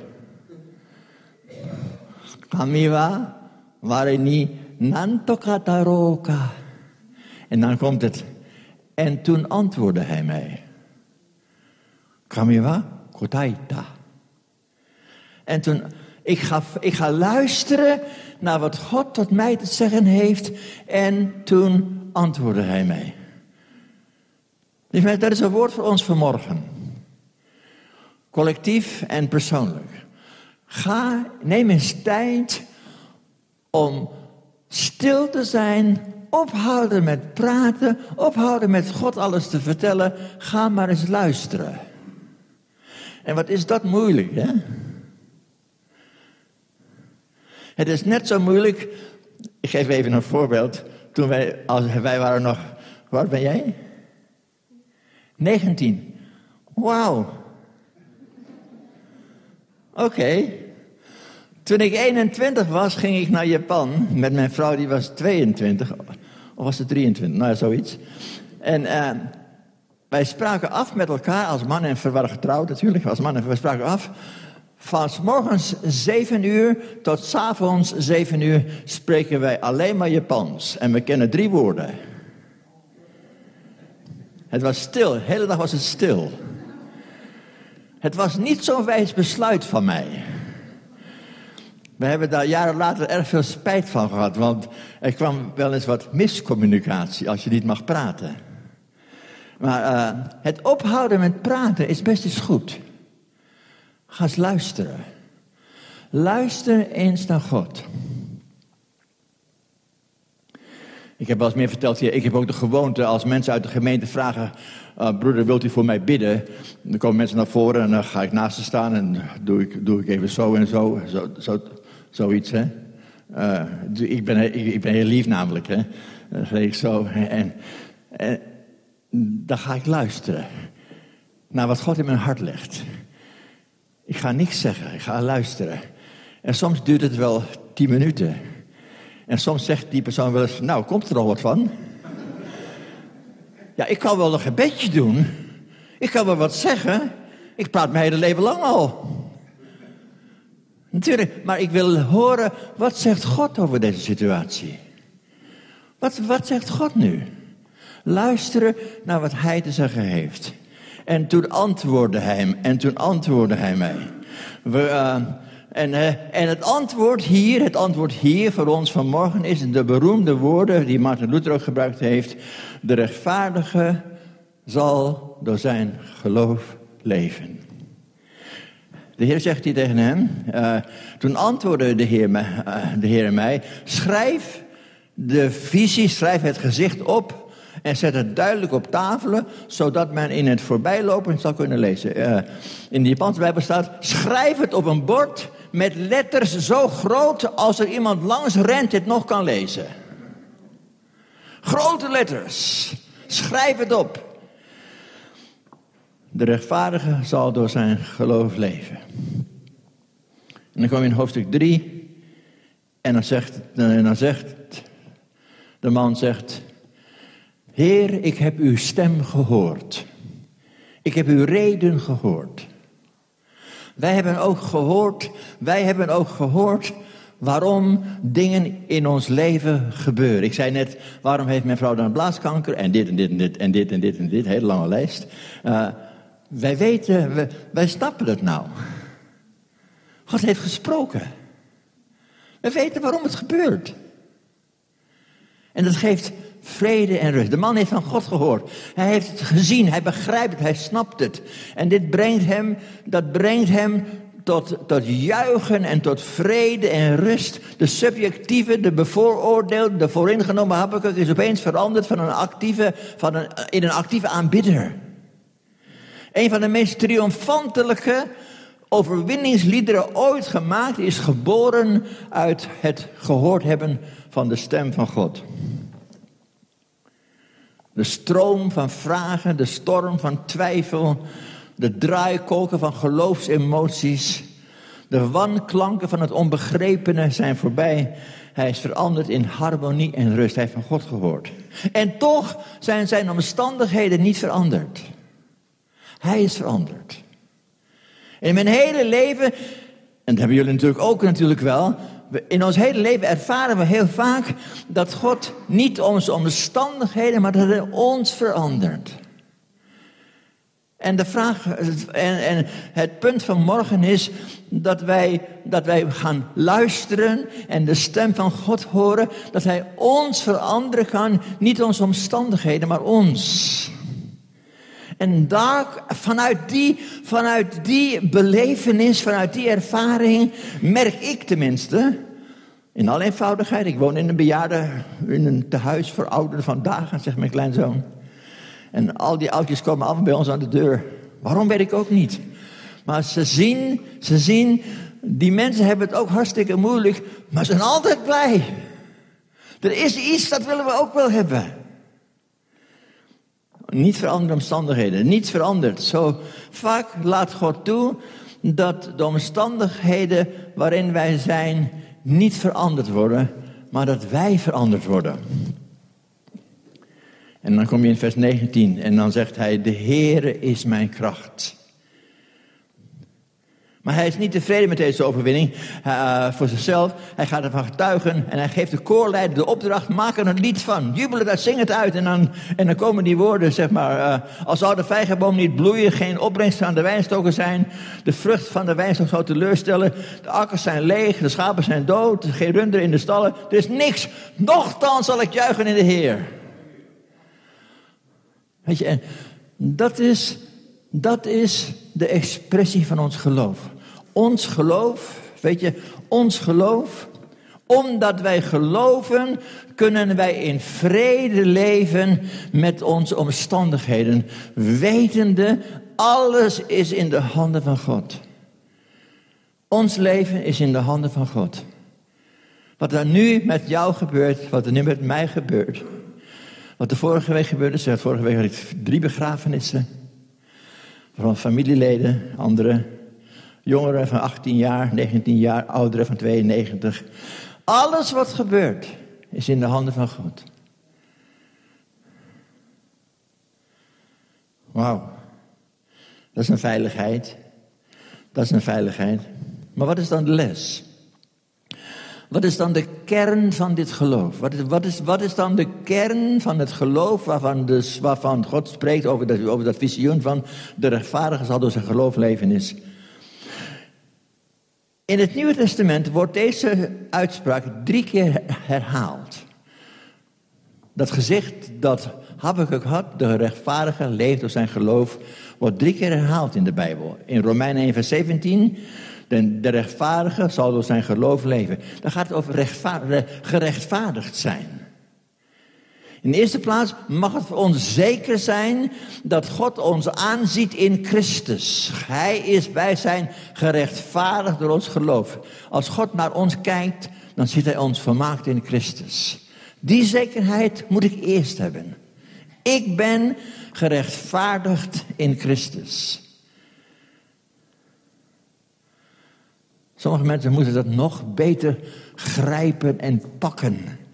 Kamiwa warini nantoka taroka. En dan komt het. En toen antwoordde hij mij. Kamiwa kotaita. En toen, ik ga, ik ga luisteren naar wat God tot mij te zeggen heeft. En toen antwoordde hij mij. Dat is een woord voor ons vanmorgen. Collectief en persoonlijk. Ga, neem eens tijd om stil te zijn, ophouden met praten, ophouden met God alles te vertellen. Ga maar eens luisteren. En wat is dat moeilijk, hè? Het is net zo moeilijk. Ik geef even een voorbeeld. Toen wij, als wij waren nog. Waar ben jij? 19. Wauw. Oké. Toen ik 21 was, ging ik naar Japan met mijn vrouw, die was 22. Of was ze 23? Nou, zoiets. En uh, wij spraken af met elkaar als man en vrouw, waren getrouwd natuurlijk, als man en we spraken af. Van morgens 7 uur tot s avonds 7 uur spreken wij alleen maar Japans. En we kennen drie woorden. Het was stil, de hele dag was het stil. Het was niet zo'n wijs besluit van mij. We hebben daar jaren later erg veel spijt van gehad, want er kwam wel eens wat miscommunicatie als je niet mag praten. Maar uh, het ophouden met praten is best eens goed. Ga eens luisteren. Luister eens naar God. Ik heb wel eens meer verteld hier. Ik heb ook de gewoonte als mensen uit de gemeente vragen. eh, broeder, wilt u voor mij bidden? Dan komen mensen naar voren en dan ga ik naast ze staan en doe ik, doe ik even zo en zo. zo, zo zoiets, hè. Eh, ik, ben, ik, ben heel lief namelijk, hè. Dan zeg ik zo. En, en dan ga ik luisteren naar wat God in mijn hart legt. Ik ga niks zeggen, ik ga luisteren. En soms duurt het wel tien minuten. En soms zegt die persoon wel eens, nou, komt er al wat van? Ja, ik kan wel een gebedje doen. Ik kan wel wat zeggen. Ik praat mijn hele leven lang al. Natuurlijk, maar ik wil horen, wat zegt God over deze situatie? Wat, wat zegt God nu? Luisteren naar wat hij te zeggen heeft. En toen antwoordde hij hem, en toen antwoordde hij mij. We, uh, en, uh, en het antwoord hier, het antwoord hier voor ons vanmorgen is de beroemde woorden die Martin Luther ook gebruikt heeft. De rechtvaardige zal door zijn geloof leven. De Heer zegt hier tegen hem, uh, toen antwoordde de Heer, uh, de Heer mij, schrijf de visie, schrijf het gezicht op en zet het duidelijk op tafelen, zodat men in het voorbijlopen zal kunnen lezen. In de Japanse Bijbel staat, schrijf het op een bord met letters zo groot als er iemand langs rent dit nog kan lezen. Grote letters. Schrijf het op. De rechtvaardige zal door zijn geloof leven. En dan kom je in hoofdstuk 3. En dan zegt, dan zegt de man zegt, Heer, ik heb uw stem gehoord. Ik heb uw reden gehoord. Wij hebben ook gehoord, wij hebben ook gehoord waarom dingen in ons leven gebeuren. Ik zei net, waarom heeft mijn vrouw dan blaaskanker? En dit en dit en dit en dit en dit en dit, hele lange lijst. Uh, wij weten, wij, wij snappen het nou. God heeft gesproken. We weten waarom het gebeurt. En dat geeft vrede en rust. De man heeft van God gehoord. Hij heeft het gezien, hij begrijpt het, hij snapt het. En dit brengt hem, dat brengt hem tot, tot juichen en tot vrede en rust. De subjectieve, de bevooroordeelde, de vooringenomen Habakkuk is opeens veranderd van een actieve, van een, in een actieve aanbidder. Een van de meest triomfantelijke overwinningsliederen ooit gemaakt is geboren uit het gehoord hebben van de stem van God. De stroom van vragen, de storm van twijfel, de draaikolken van geloofsemoties, de wanklanken van het onbegrepene zijn voorbij. Hij is veranderd in harmonie en rust. Hij heeft van God gehoord. En toch zijn zijn omstandigheden niet veranderd. Hij is veranderd. In mijn hele leven, en dat hebben jullie natuurlijk ook natuurlijk wel, in ons hele leven ervaren we heel vaak dat God niet onze omstandigheden, maar dat Hij ons verandert. En de vraag, en, en het punt van morgen is dat wij, dat wij gaan luisteren en de stem van God horen, dat Hij ons veranderen kan, niet onze omstandigheden, maar ons. En daar, vanuit die, vanuit die belevenis, vanuit die ervaring, merk ik tenminste, in alle eenvoudigheid, ik woon in een bejaarde, in een tehuis voor ouderen van dagen, zegt mijn kleinzoon. En al die oudjes komen allemaal bij ons aan de deur. Waarom weet ik ook niet. Maar ze zien, ze zien, die mensen hebben het ook hartstikke moeilijk, maar ze zijn altijd blij. Er is iets, dat willen we ook wel hebben. Niet veranderde omstandigheden, niets verandert. Zo vaak laat God toe dat de omstandigheden waarin wij zijn niet veranderd worden, maar dat wij veranderd worden. En dan kom je in vers 19 en dan zegt hij, de Heere is mijn kracht. Maar hij is niet tevreden met deze overwinning uh, voor zichzelf. Hij gaat ervan getuigen en hij geeft de koorleider de opdracht: maak er een lied van. Jubel het uit, zing het uit. En dan, en dan komen die woorden, zeg maar. Uh, als zou de vijgenboom niet bloeien, geen opbrengst aan de wijnstokken zijn. De vrucht van de wijnstok zou teleurstellen. De akkers zijn leeg, de schapen zijn dood, geen runderen in de stallen. Er is niks. Nochtans zal ik juichen in de Heer. Weet je, en dat is, dat is de expressie van ons geloof. Ons geloof, weet je, ons geloof, Omdat wij geloven, kunnen wij in vrede leven met onze omstandigheden, wetende, alles is in de handen van God. Ons leven is in de handen van God. Wat er nu met jou gebeurt, wat er nu met mij gebeurt. Wat er vorige week gebeurde, zeg, vorige week had ik drie begrafenissen. Van familieleden, andere jongeren van 18 jaar, 19 jaar, ouderen van 92. Alles wat gebeurt is in de handen van God. Wauw. Dat is een veiligheid. Dat is een veiligheid. Maar wat is dan de les? Wat is dan de kern van dit geloof? Wat is, wat is, wat is dan de kern van het geloof waarvan, God spreekt over dat, over dat visioen van de rechtvaardige zal door zijn geloof leven is? In het Nieuwe Testament wordt deze uitspraak drie keer herhaald. Dat gezicht dat Habakkuk had, de rechtvaardige leeft door zijn geloof, wordt drie keer herhaald in de Bijbel. In Romeinen 1 vers 17, de, rechtvaardige zal door zijn geloof leven. Dan gaat het over rechtvaardig, gerechtvaardigd zijn. In de eerste plaats mag het voor ons zeker zijn dat God ons aanziet in Christus. Hij is, wij zijn gerechtvaardigd door ons geloof. Als God naar ons kijkt, dan ziet hij ons vermaakt in Christus. Die zekerheid moet ik eerst hebben. Ik ben gerechtvaardigd in Christus. Sommige mensen moeten dat nog beter grijpen en pakken.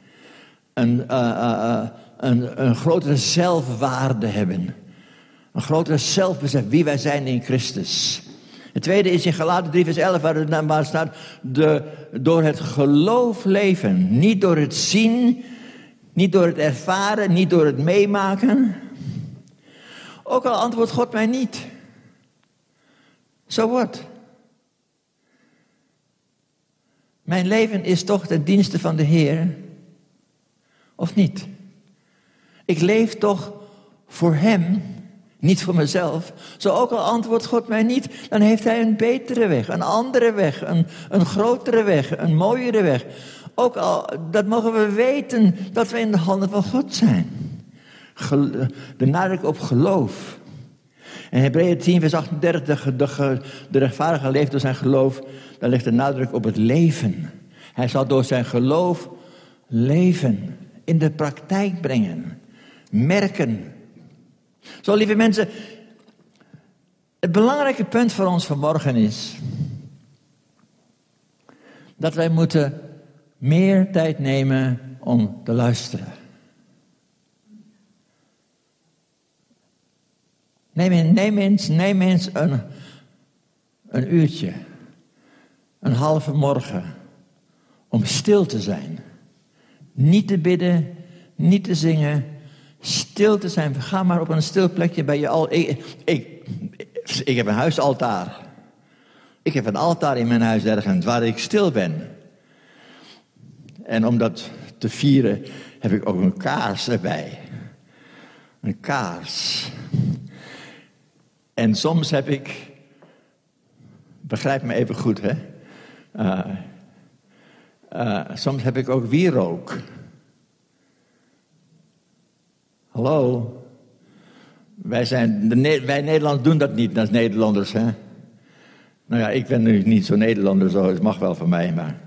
Een, uh, uh, een, een grotere zelfwaarde hebben. Een grotere zelfbesef wie wij zijn in Christus. Het tweede is in Galaten 3 vers 11 waar het waar staat... De, door het geloof leven. Niet door het zien, niet door het ervaren, niet door het meemaken. Ook al antwoordt God mij niet. Zo so wat. Mijn leven is toch ten dienste van de Heer. Of niet? Ik leef toch voor Hem, niet voor mezelf. Zo ook al antwoordt God mij niet, dan heeft Hij een betere weg, een andere weg, een, een grotere weg, een mooiere weg. Ook al, dat mogen we weten dat we in de handen van God zijn. De nadruk op geloof. En Hebreeën 10, vers 38, de, de, de rechtvaardige leeft door zijn geloof. Daar ligt de nadruk op het leven. Hij zal door zijn geloof leven, in de praktijk brengen, merken. Zo, lieve mensen, het belangrijke punt voor ons vanmorgen is dat wij moeten meer tijd nemen om te luisteren. Neem, neem eens, neem eens een, een uurtje, een halve morgen, om stil te zijn. Niet te bidden, niet te zingen, stil te zijn. Ga maar op een stil plekje bij je al. Ik, ik, heb een huisaltaar. Ik heb een altaar in mijn huis ergens waar ik stil ben. En om dat te vieren heb ik ook een kaars erbij. Een kaars. En soms heb ik, begrijp me even goed hè, uh, uh, soms heb ik ook wierook. Hallo? Wij, zijn, de, Nederlanders doen dat niet als Nederlanders, hè? Nou ja, ik ben nu niet zo Nederlander, zo, het mag wel van mij, maar...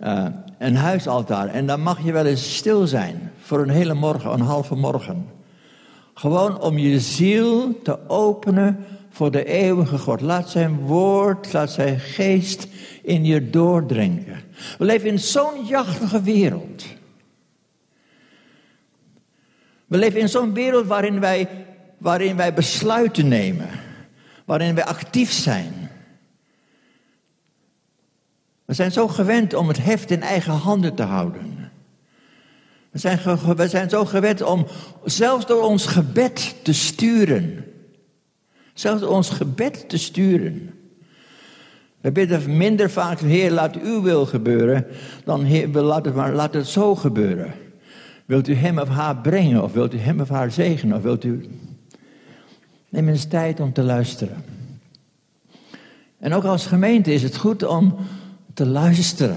Uh, een huisaltaar, en dan mag je wel eens stil zijn voor een hele morgen, een halve morgen. Gewoon om je ziel te openen voor de eeuwige God. Laat zijn woord, laat zijn geest in je doordrinken. We leven in zo'n jachtige wereld. We leven in zo'n wereld waarin wij, waarin wij besluiten nemen. Waarin wij actief zijn. We zijn zo gewend om het heft in eigen handen te houden. We zijn, we zijn zo gewend om zelfs door ons gebed te sturen. Zelfs ons gebed te sturen. We bidden minder vaak, Heer, laat uw wil gebeuren, dan Heer, laat het maar, laat het zo gebeuren. Wilt u hem of haar brengen, of wilt u hem of haar zegenen, of wilt u... Neem eens tijd om te luisteren. En ook als gemeente is het goed om te luisteren.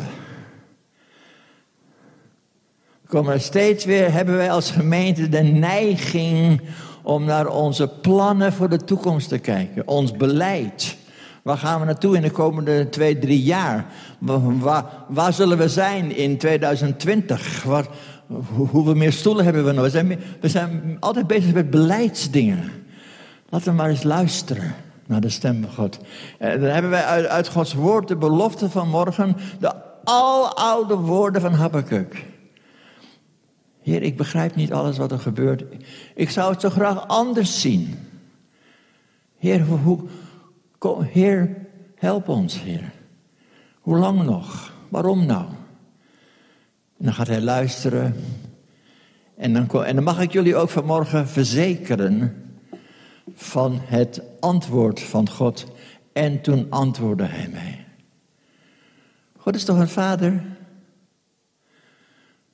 Komen er steeds weer, hebben wij als gemeente de neiging om naar onze plannen voor de toekomst te kijken. Ons beleid. Waar gaan we naartoe in de komende twee, drie jaar? Waar, waar, zullen we zijn in 2020? Waar, hoe- hoeveel meer stoelen hebben we nog? We zijn, we zijn altijd bezig met beleidsdingen. Laten we maar eens luisteren naar de stem van God. En dan hebben wij uit, uit Gods woord de belofte van morgen, de aloude woorden van Habakkuk. Heer, ik begrijp niet alles wat er gebeurt. Ik zou het zo graag anders zien. Heer, hoe, hoe- ko- Heer help ons, Heer. Hoe lang nog? Waarom nou? En dan gaat hij luisteren. En dan, en dan mag ik jullie ook vanmorgen verzekeren van het antwoord van God. En toen antwoordde hij mij. God is toch een vader?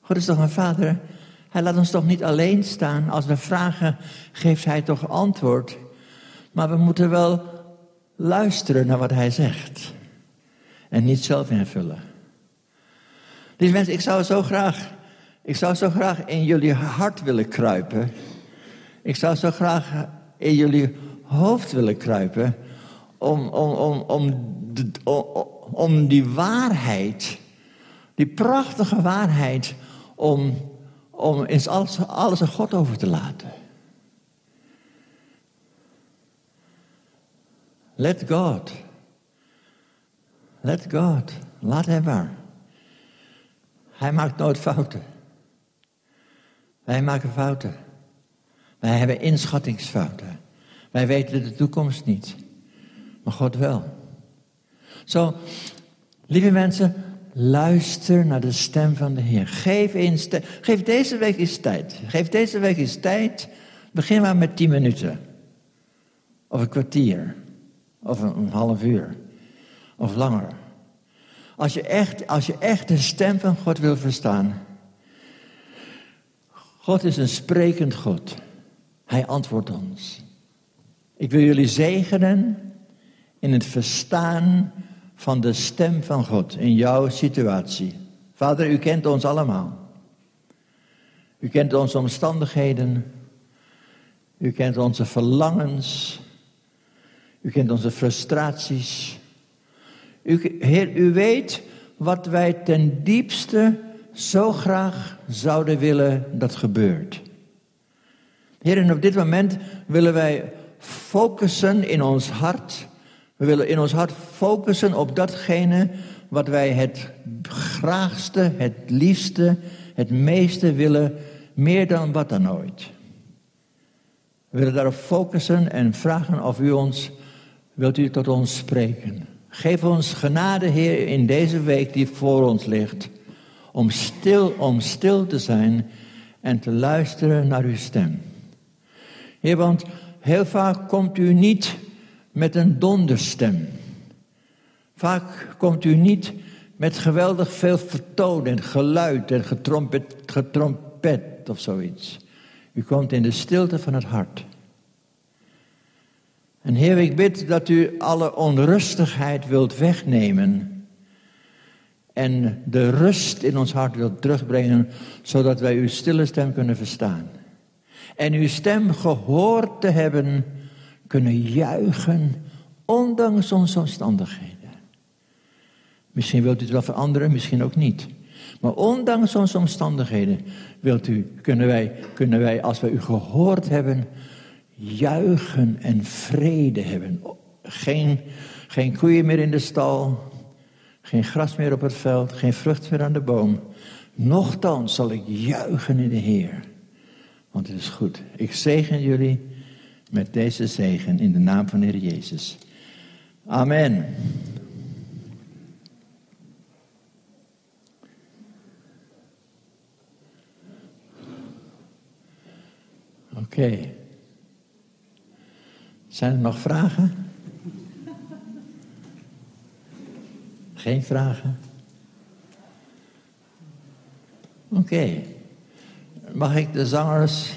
God is toch een vader? Hij laat ons toch niet alleen staan. Als we vragen, geeft hij toch antwoord. Maar we moeten wel luisteren naar wat hij zegt. En niet zelf invullen. Lieve mensen, ik zou zo graag, ik zou zo graag in jullie hart willen kruipen. Ik zou zo graag in jullie hoofd willen kruipen. Om, om, om, om, om, om die waarheid, die prachtige waarheid, om, om eens alles, alles aan God over te laten. Let God. Let God. Laat hem maar. Hij maakt nooit fouten. Wij maken fouten. Wij hebben inschattingsfouten. Wij weten de toekomst niet. Maar God wel. Zo, lieve mensen, luister naar de stem van de Heer. Geef, eens te- geef deze week eens tijd. Geef deze week eens tijd. Begin maar met tien minuten. Of een kwartier. Of een, een half uur. Of langer. Als je, echt, als je echt de stem van God wil verstaan. God is een sprekend God. Hij antwoordt ons. Ik wil jullie zegenen in het verstaan van de stem van God in jouw situatie. Vader, u kent ons allemaal. U kent onze omstandigheden. U kent onze verlangens. U kent onze frustraties. U, Heer, u weet wat wij ten diepste zo graag zouden willen dat gebeurt. Heer, en op dit moment willen wij focussen in ons hart. We willen in ons hart focussen op datgene wat wij het graagste, het liefste, het meeste willen, meer dan wat dan ooit. We willen daarop focussen en vragen of u ons, wilt u tot ons spreken. Geef ons genade, Heer, in deze week die voor ons ligt, om stil, om stil te zijn en te luisteren naar uw stem. Heer, want heel vaak komt u niet met een donderstem. Vaak komt u niet met geweldig veel vertoon en geluid en getrompet, getrompet of zoiets. U komt in de stilte van het hart. En Heer, ik bid dat u alle onrustigheid wilt wegnemen. En de rust in ons hart wilt terugbrengen, zodat wij uw stille stem kunnen verstaan. En uw stem gehoord te hebben, kunnen juichen, ondanks onze omstandigheden. Misschien wilt u het wel veranderen, misschien ook niet. Maar ondanks onze omstandigheden wilt u, kunnen, wij, kunnen wij, als wij u gehoord hebben, juichen en vrede hebben. Geen, geen koeien meer in de stal, geen gras meer op het veld, geen vrucht meer aan de boom. Nochtans zal ik juichen in de Heer. Want het is goed. Ik zegen jullie met deze zegen in de naam van Heer Jezus. Amen. Oké. Zijn er nog vragen? Geen vragen? Oké. Mag ik de zangers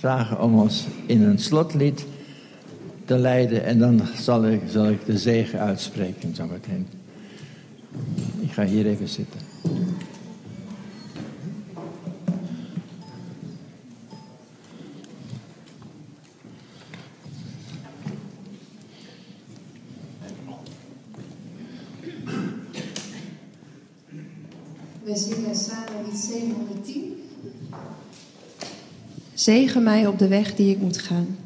vragen om ons in een slotlied te leiden en dan zal ik, zal ik de zegen uitspreken zometeen. Ik ga hier even zitten. Zegen mij op de weg die ik moet gaan.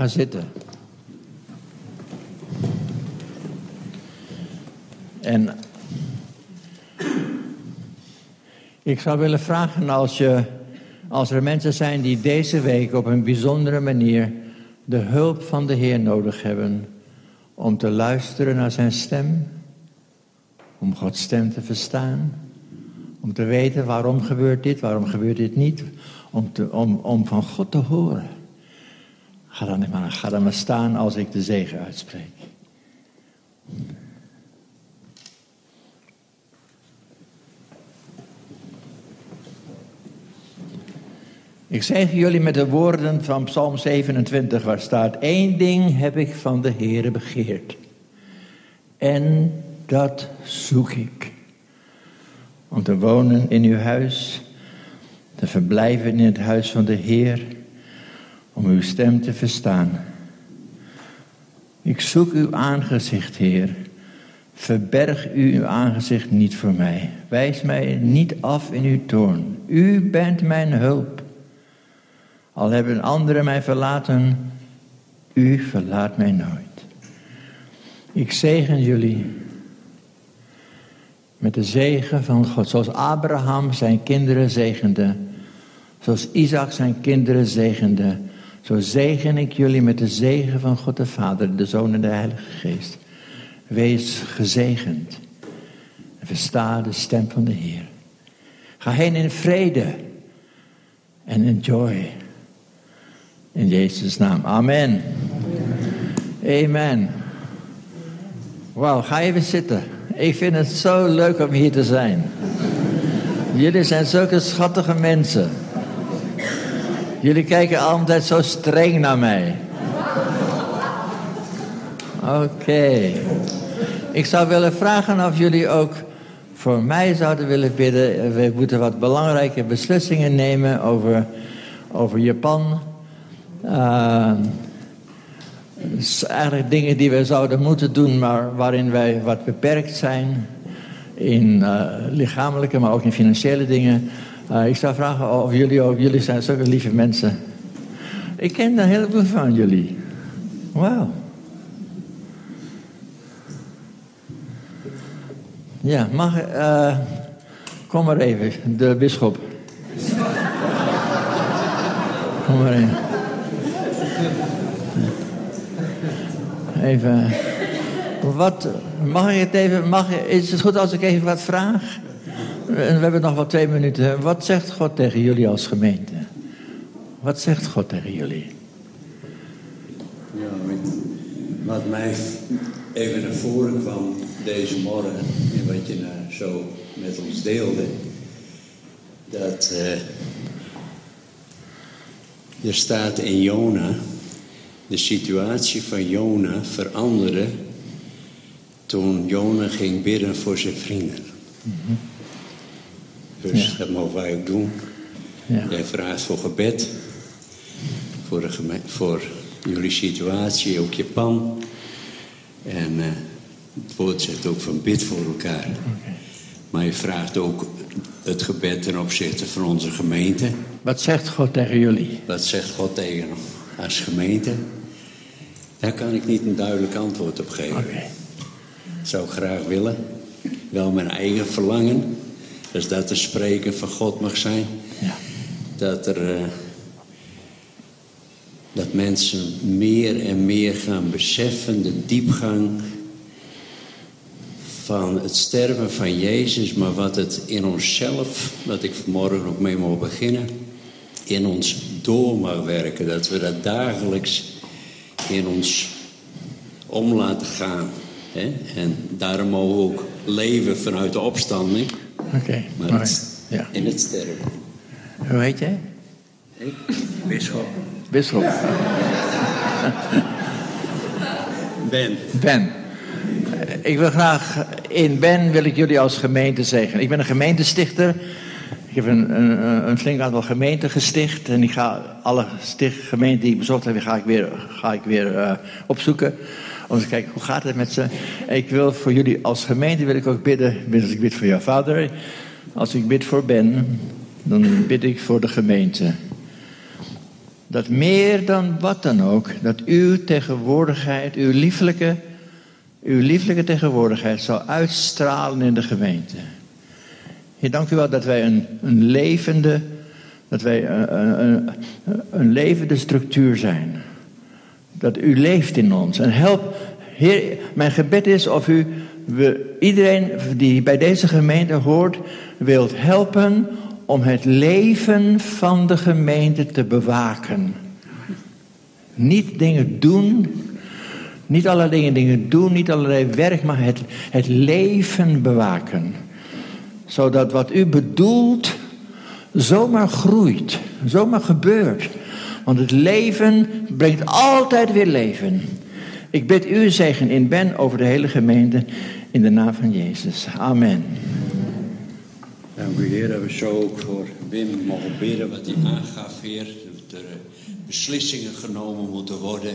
Gaan zitten. En ik zou willen vragen als je Als er mensen zijn die deze week op een bijzondere manier de hulp van de Heer nodig hebben om te luisteren naar zijn stem, om Gods stem te verstaan, om te weten waarom gebeurt dit, waarom gebeurt dit niet, om, te, om, om van God te horen. Ga dan, maar, staan als ik de zegen uitspreek. Ik zeg jullie met de woorden van Psalm 27, waar staat: Eén ding heb ik van de Heere begeerd. En dat zoek ik. Om te wonen in uw huis, te verblijven in het huis van de Heer, om uw stem te verstaan. Ik zoek uw aangezicht, Heer. Verberg u uw aangezicht niet voor mij. Wijs mij niet af in uw toorn. U bent mijn hulp. Al hebben anderen mij verlaten, u verlaat mij nooit. Ik zegen jullie met de zegen van God, zoals Abraham zijn kinderen zegende, zoals Isaac zijn kinderen zegende, zo zegen ik jullie met de zegen van God de Vader, de Zoon en de Heilige Geest. Wees gezegend en versta de stem van de Heer. Ga heen in vrede en enjoy. In Jezus' naam. Amen. Amen. Wauw, ga even zitten. Ik vind het zo leuk om hier te zijn. Jullie zijn zulke schattige mensen. Jullie kijken altijd zo streng naar mij. Oké. Ik zou willen vragen of jullie ook voor mij zouden willen bidden. We moeten wat belangrijke beslissingen nemen over, over Japan. Uh, eigenlijk dingen die we zouden moeten doen, maar waarin wij wat beperkt zijn. In uh, lichamelijke, maar ook in financiële dingen. Uh, ik zou vragen of jullie ook, jullie zijn zulke lieve mensen. Ik ken een heleboel van jullie. Wauw. Ja, mag, uh, kom maar even, de bisschop. Kom maar even. Even. Wat, mag ik het even, mag, is het goed als ik even wat vraag? We hebben nog wel twee minuten. Wat zegt God tegen jullie als gemeente? Wat zegt God tegen jullie? Ja, wat mij even naar voren kwam deze morgen en wat je nou zo met ons deelde, dat uh, er staat in Jona, de situatie van Jona veranderde toen Jona ging bidden voor zijn vrienden. Mm -hmm. Dus ja. dat mogen wij ook doen. Ja. Jij vraagt voor gebed, voor, de voor jullie situatie, ook Japan. En uh, het woord zegt ook van bid voor elkaar. Okay. Maar je vraagt ook het gebed ten opzichte van onze gemeente. Wat zegt God tegen jullie? Wat zegt God tegen als gemeente? Daar kan ik niet een duidelijk antwoord op geven. Okay. Zou ik graag willen. Wel mijn eigen verlangen. Dus dat er spreken van God mag zijn. Ja. Dat er... Uh, dat mensen meer en meer gaan beseffen de diepgang van het sterven van Jezus, maar wat het in onszelf, dat ik vanmorgen ook mee mag beginnen, in ons door mag werken. Dat we dat dagelijks in ons om laten gaan. Hè? En daarom mogen we ook leven vanuit de opstanding. Oké, okay, maar het, ja. in het sterven. Hoe heet jij? Ik, bisschop. Bisschop. Ben. Ben. Ik wil graag in Ben wil ik jullie als gemeente zeggen. Ik ben een gemeentestichter. Ik heb een, een, een flink aantal gemeenten gesticht. En ik ga alle sticht, gemeenten die ik bezocht heb, ga ik weer, ga ik weer uh, opzoeken. Om te kijken hoe gaat het met ze. Ik wil voor jullie als gemeente wil ik ook bidden. Als ik bid voor jouw vader. Als ik bid voor Ben. Dan bid ik voor de gemeente. Dat meer dan wat dan ook. Dat uw tegenwoordigheid, uw lieflijke uw lieflijke tegenwoordigheid zal uitstralen in de gemeente. Heer, dank u wel dat wij een, een levende Dat wij een, een, een, een levende structuur zijn. Dat u leeft in ons. En help, Heer, mijn gebed is of u we, iedereen die bij deze gemeente hoort, wilt helpen om het leven van de gemeente te bewaken. Niet dingen doen, niet allerlei dingen doen, niet allerlei werk, maar het, het leven bewaken. Zodat wat u bedoelt zomaar groeit, zomaar gebeurt. Want het leven brengt altijd weer leven. Ik bid u zegen in Ben over de hele gemeente in de naam van Jezus. Amen. Dank u Heer dat we zo ook voor Wim mogen bidden wat hij aangaf, Heer. Dat er beslissingen genomen moeten worden.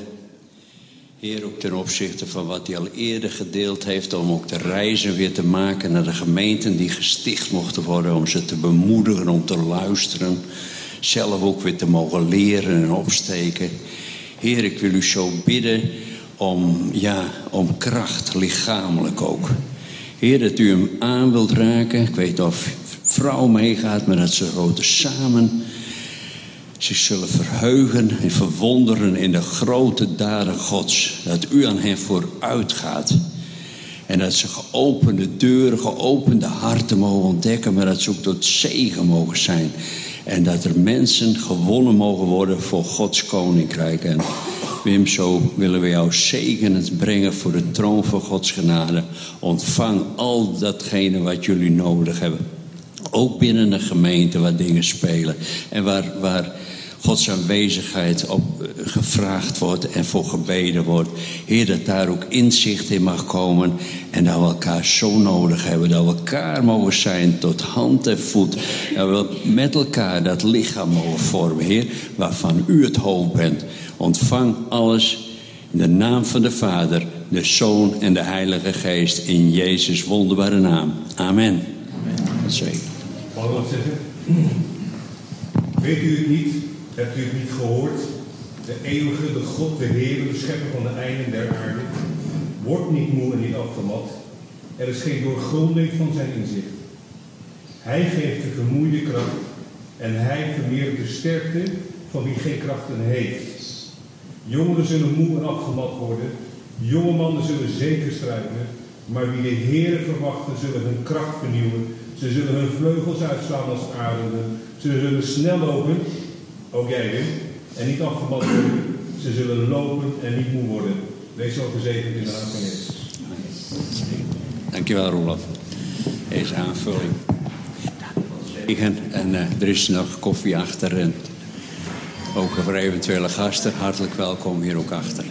Heer, ook ten opzichte van wat hij al eerder gedeeld heeft, om ook de reizen weer te maken naar de gemeenten die gesticht mochten worden, om ze te bemoedigen, om te luisteren, zelf ook weer te mogen leren en opsteken. Heer, ik wil u zo bidden om, ja, om kracht, lichamelijk ook. Heer, dat u hem aan wilt raken. Ik weet of vrouw meegaat, maar dat ze grote samen zich zullen verheugen en verwonderen in de grote daden Gods. Dat u aan hen vooruit gaat. En dat ze geopende deuren, geopende harten mogen ontdekken, maar dat ze ook tot zegen mogen zijn. En dat er mensen gewonnen mogen worden voor Gods koninkrijk. En Wim, zo willen we jou zegenend brengen voor de troon van Gods genade. Ontvang al datgene wat jullie nodig hebben. Ook binnen de gemeente waar dingen spelen. En waar, waar Gods aanwezigheid op eh, gevraagd wordt en voor gebeden wordt. Heer, dat daar ook inzicht in mag komen. En dat we elkaar zo nodig hebben. Dat we elkaar mogen zijn tot hand en voet. Dat we met elkaar dat lichaam mogen vormen, Heer. Waarvan u het hoofd bent. Ontvang alles in de naam van de Vader, de Zoon en de Heilige Geest. In Jezus' wonderbare naam. Amen. Amen. Zeker. Wat zeggen? Weet u het niet? Hebt u het niet gehoord? De eeuwige, de God, de Heer, de schepper van de einden der aarde, wordt niet moe en niet afgemat. Er is geen doorgronding van zijn inzicht. Hij geeft de vermoeide kracht en hij vermeerdert de sterkte van wie geen krachten heeft. Jongeren zullen moe en afgemat worden, jonge mannen zullen zeker struikelen, maar wie de Heer verwachten zullen hun kracht vernieuwen. Ze zullen hun vleugels uitslaan als arenden. Ze zullen snel lopen, ook jij en niet afgemat worden. Ze zullen lopen en niet moe worden. Wees zo gezegend in de naam van. Dankjewel, Roelof. Deze aanvulling. En eh, er is nog koffie achter. En ook voor eventuele gasten, hartelijk welkom hier ook achter.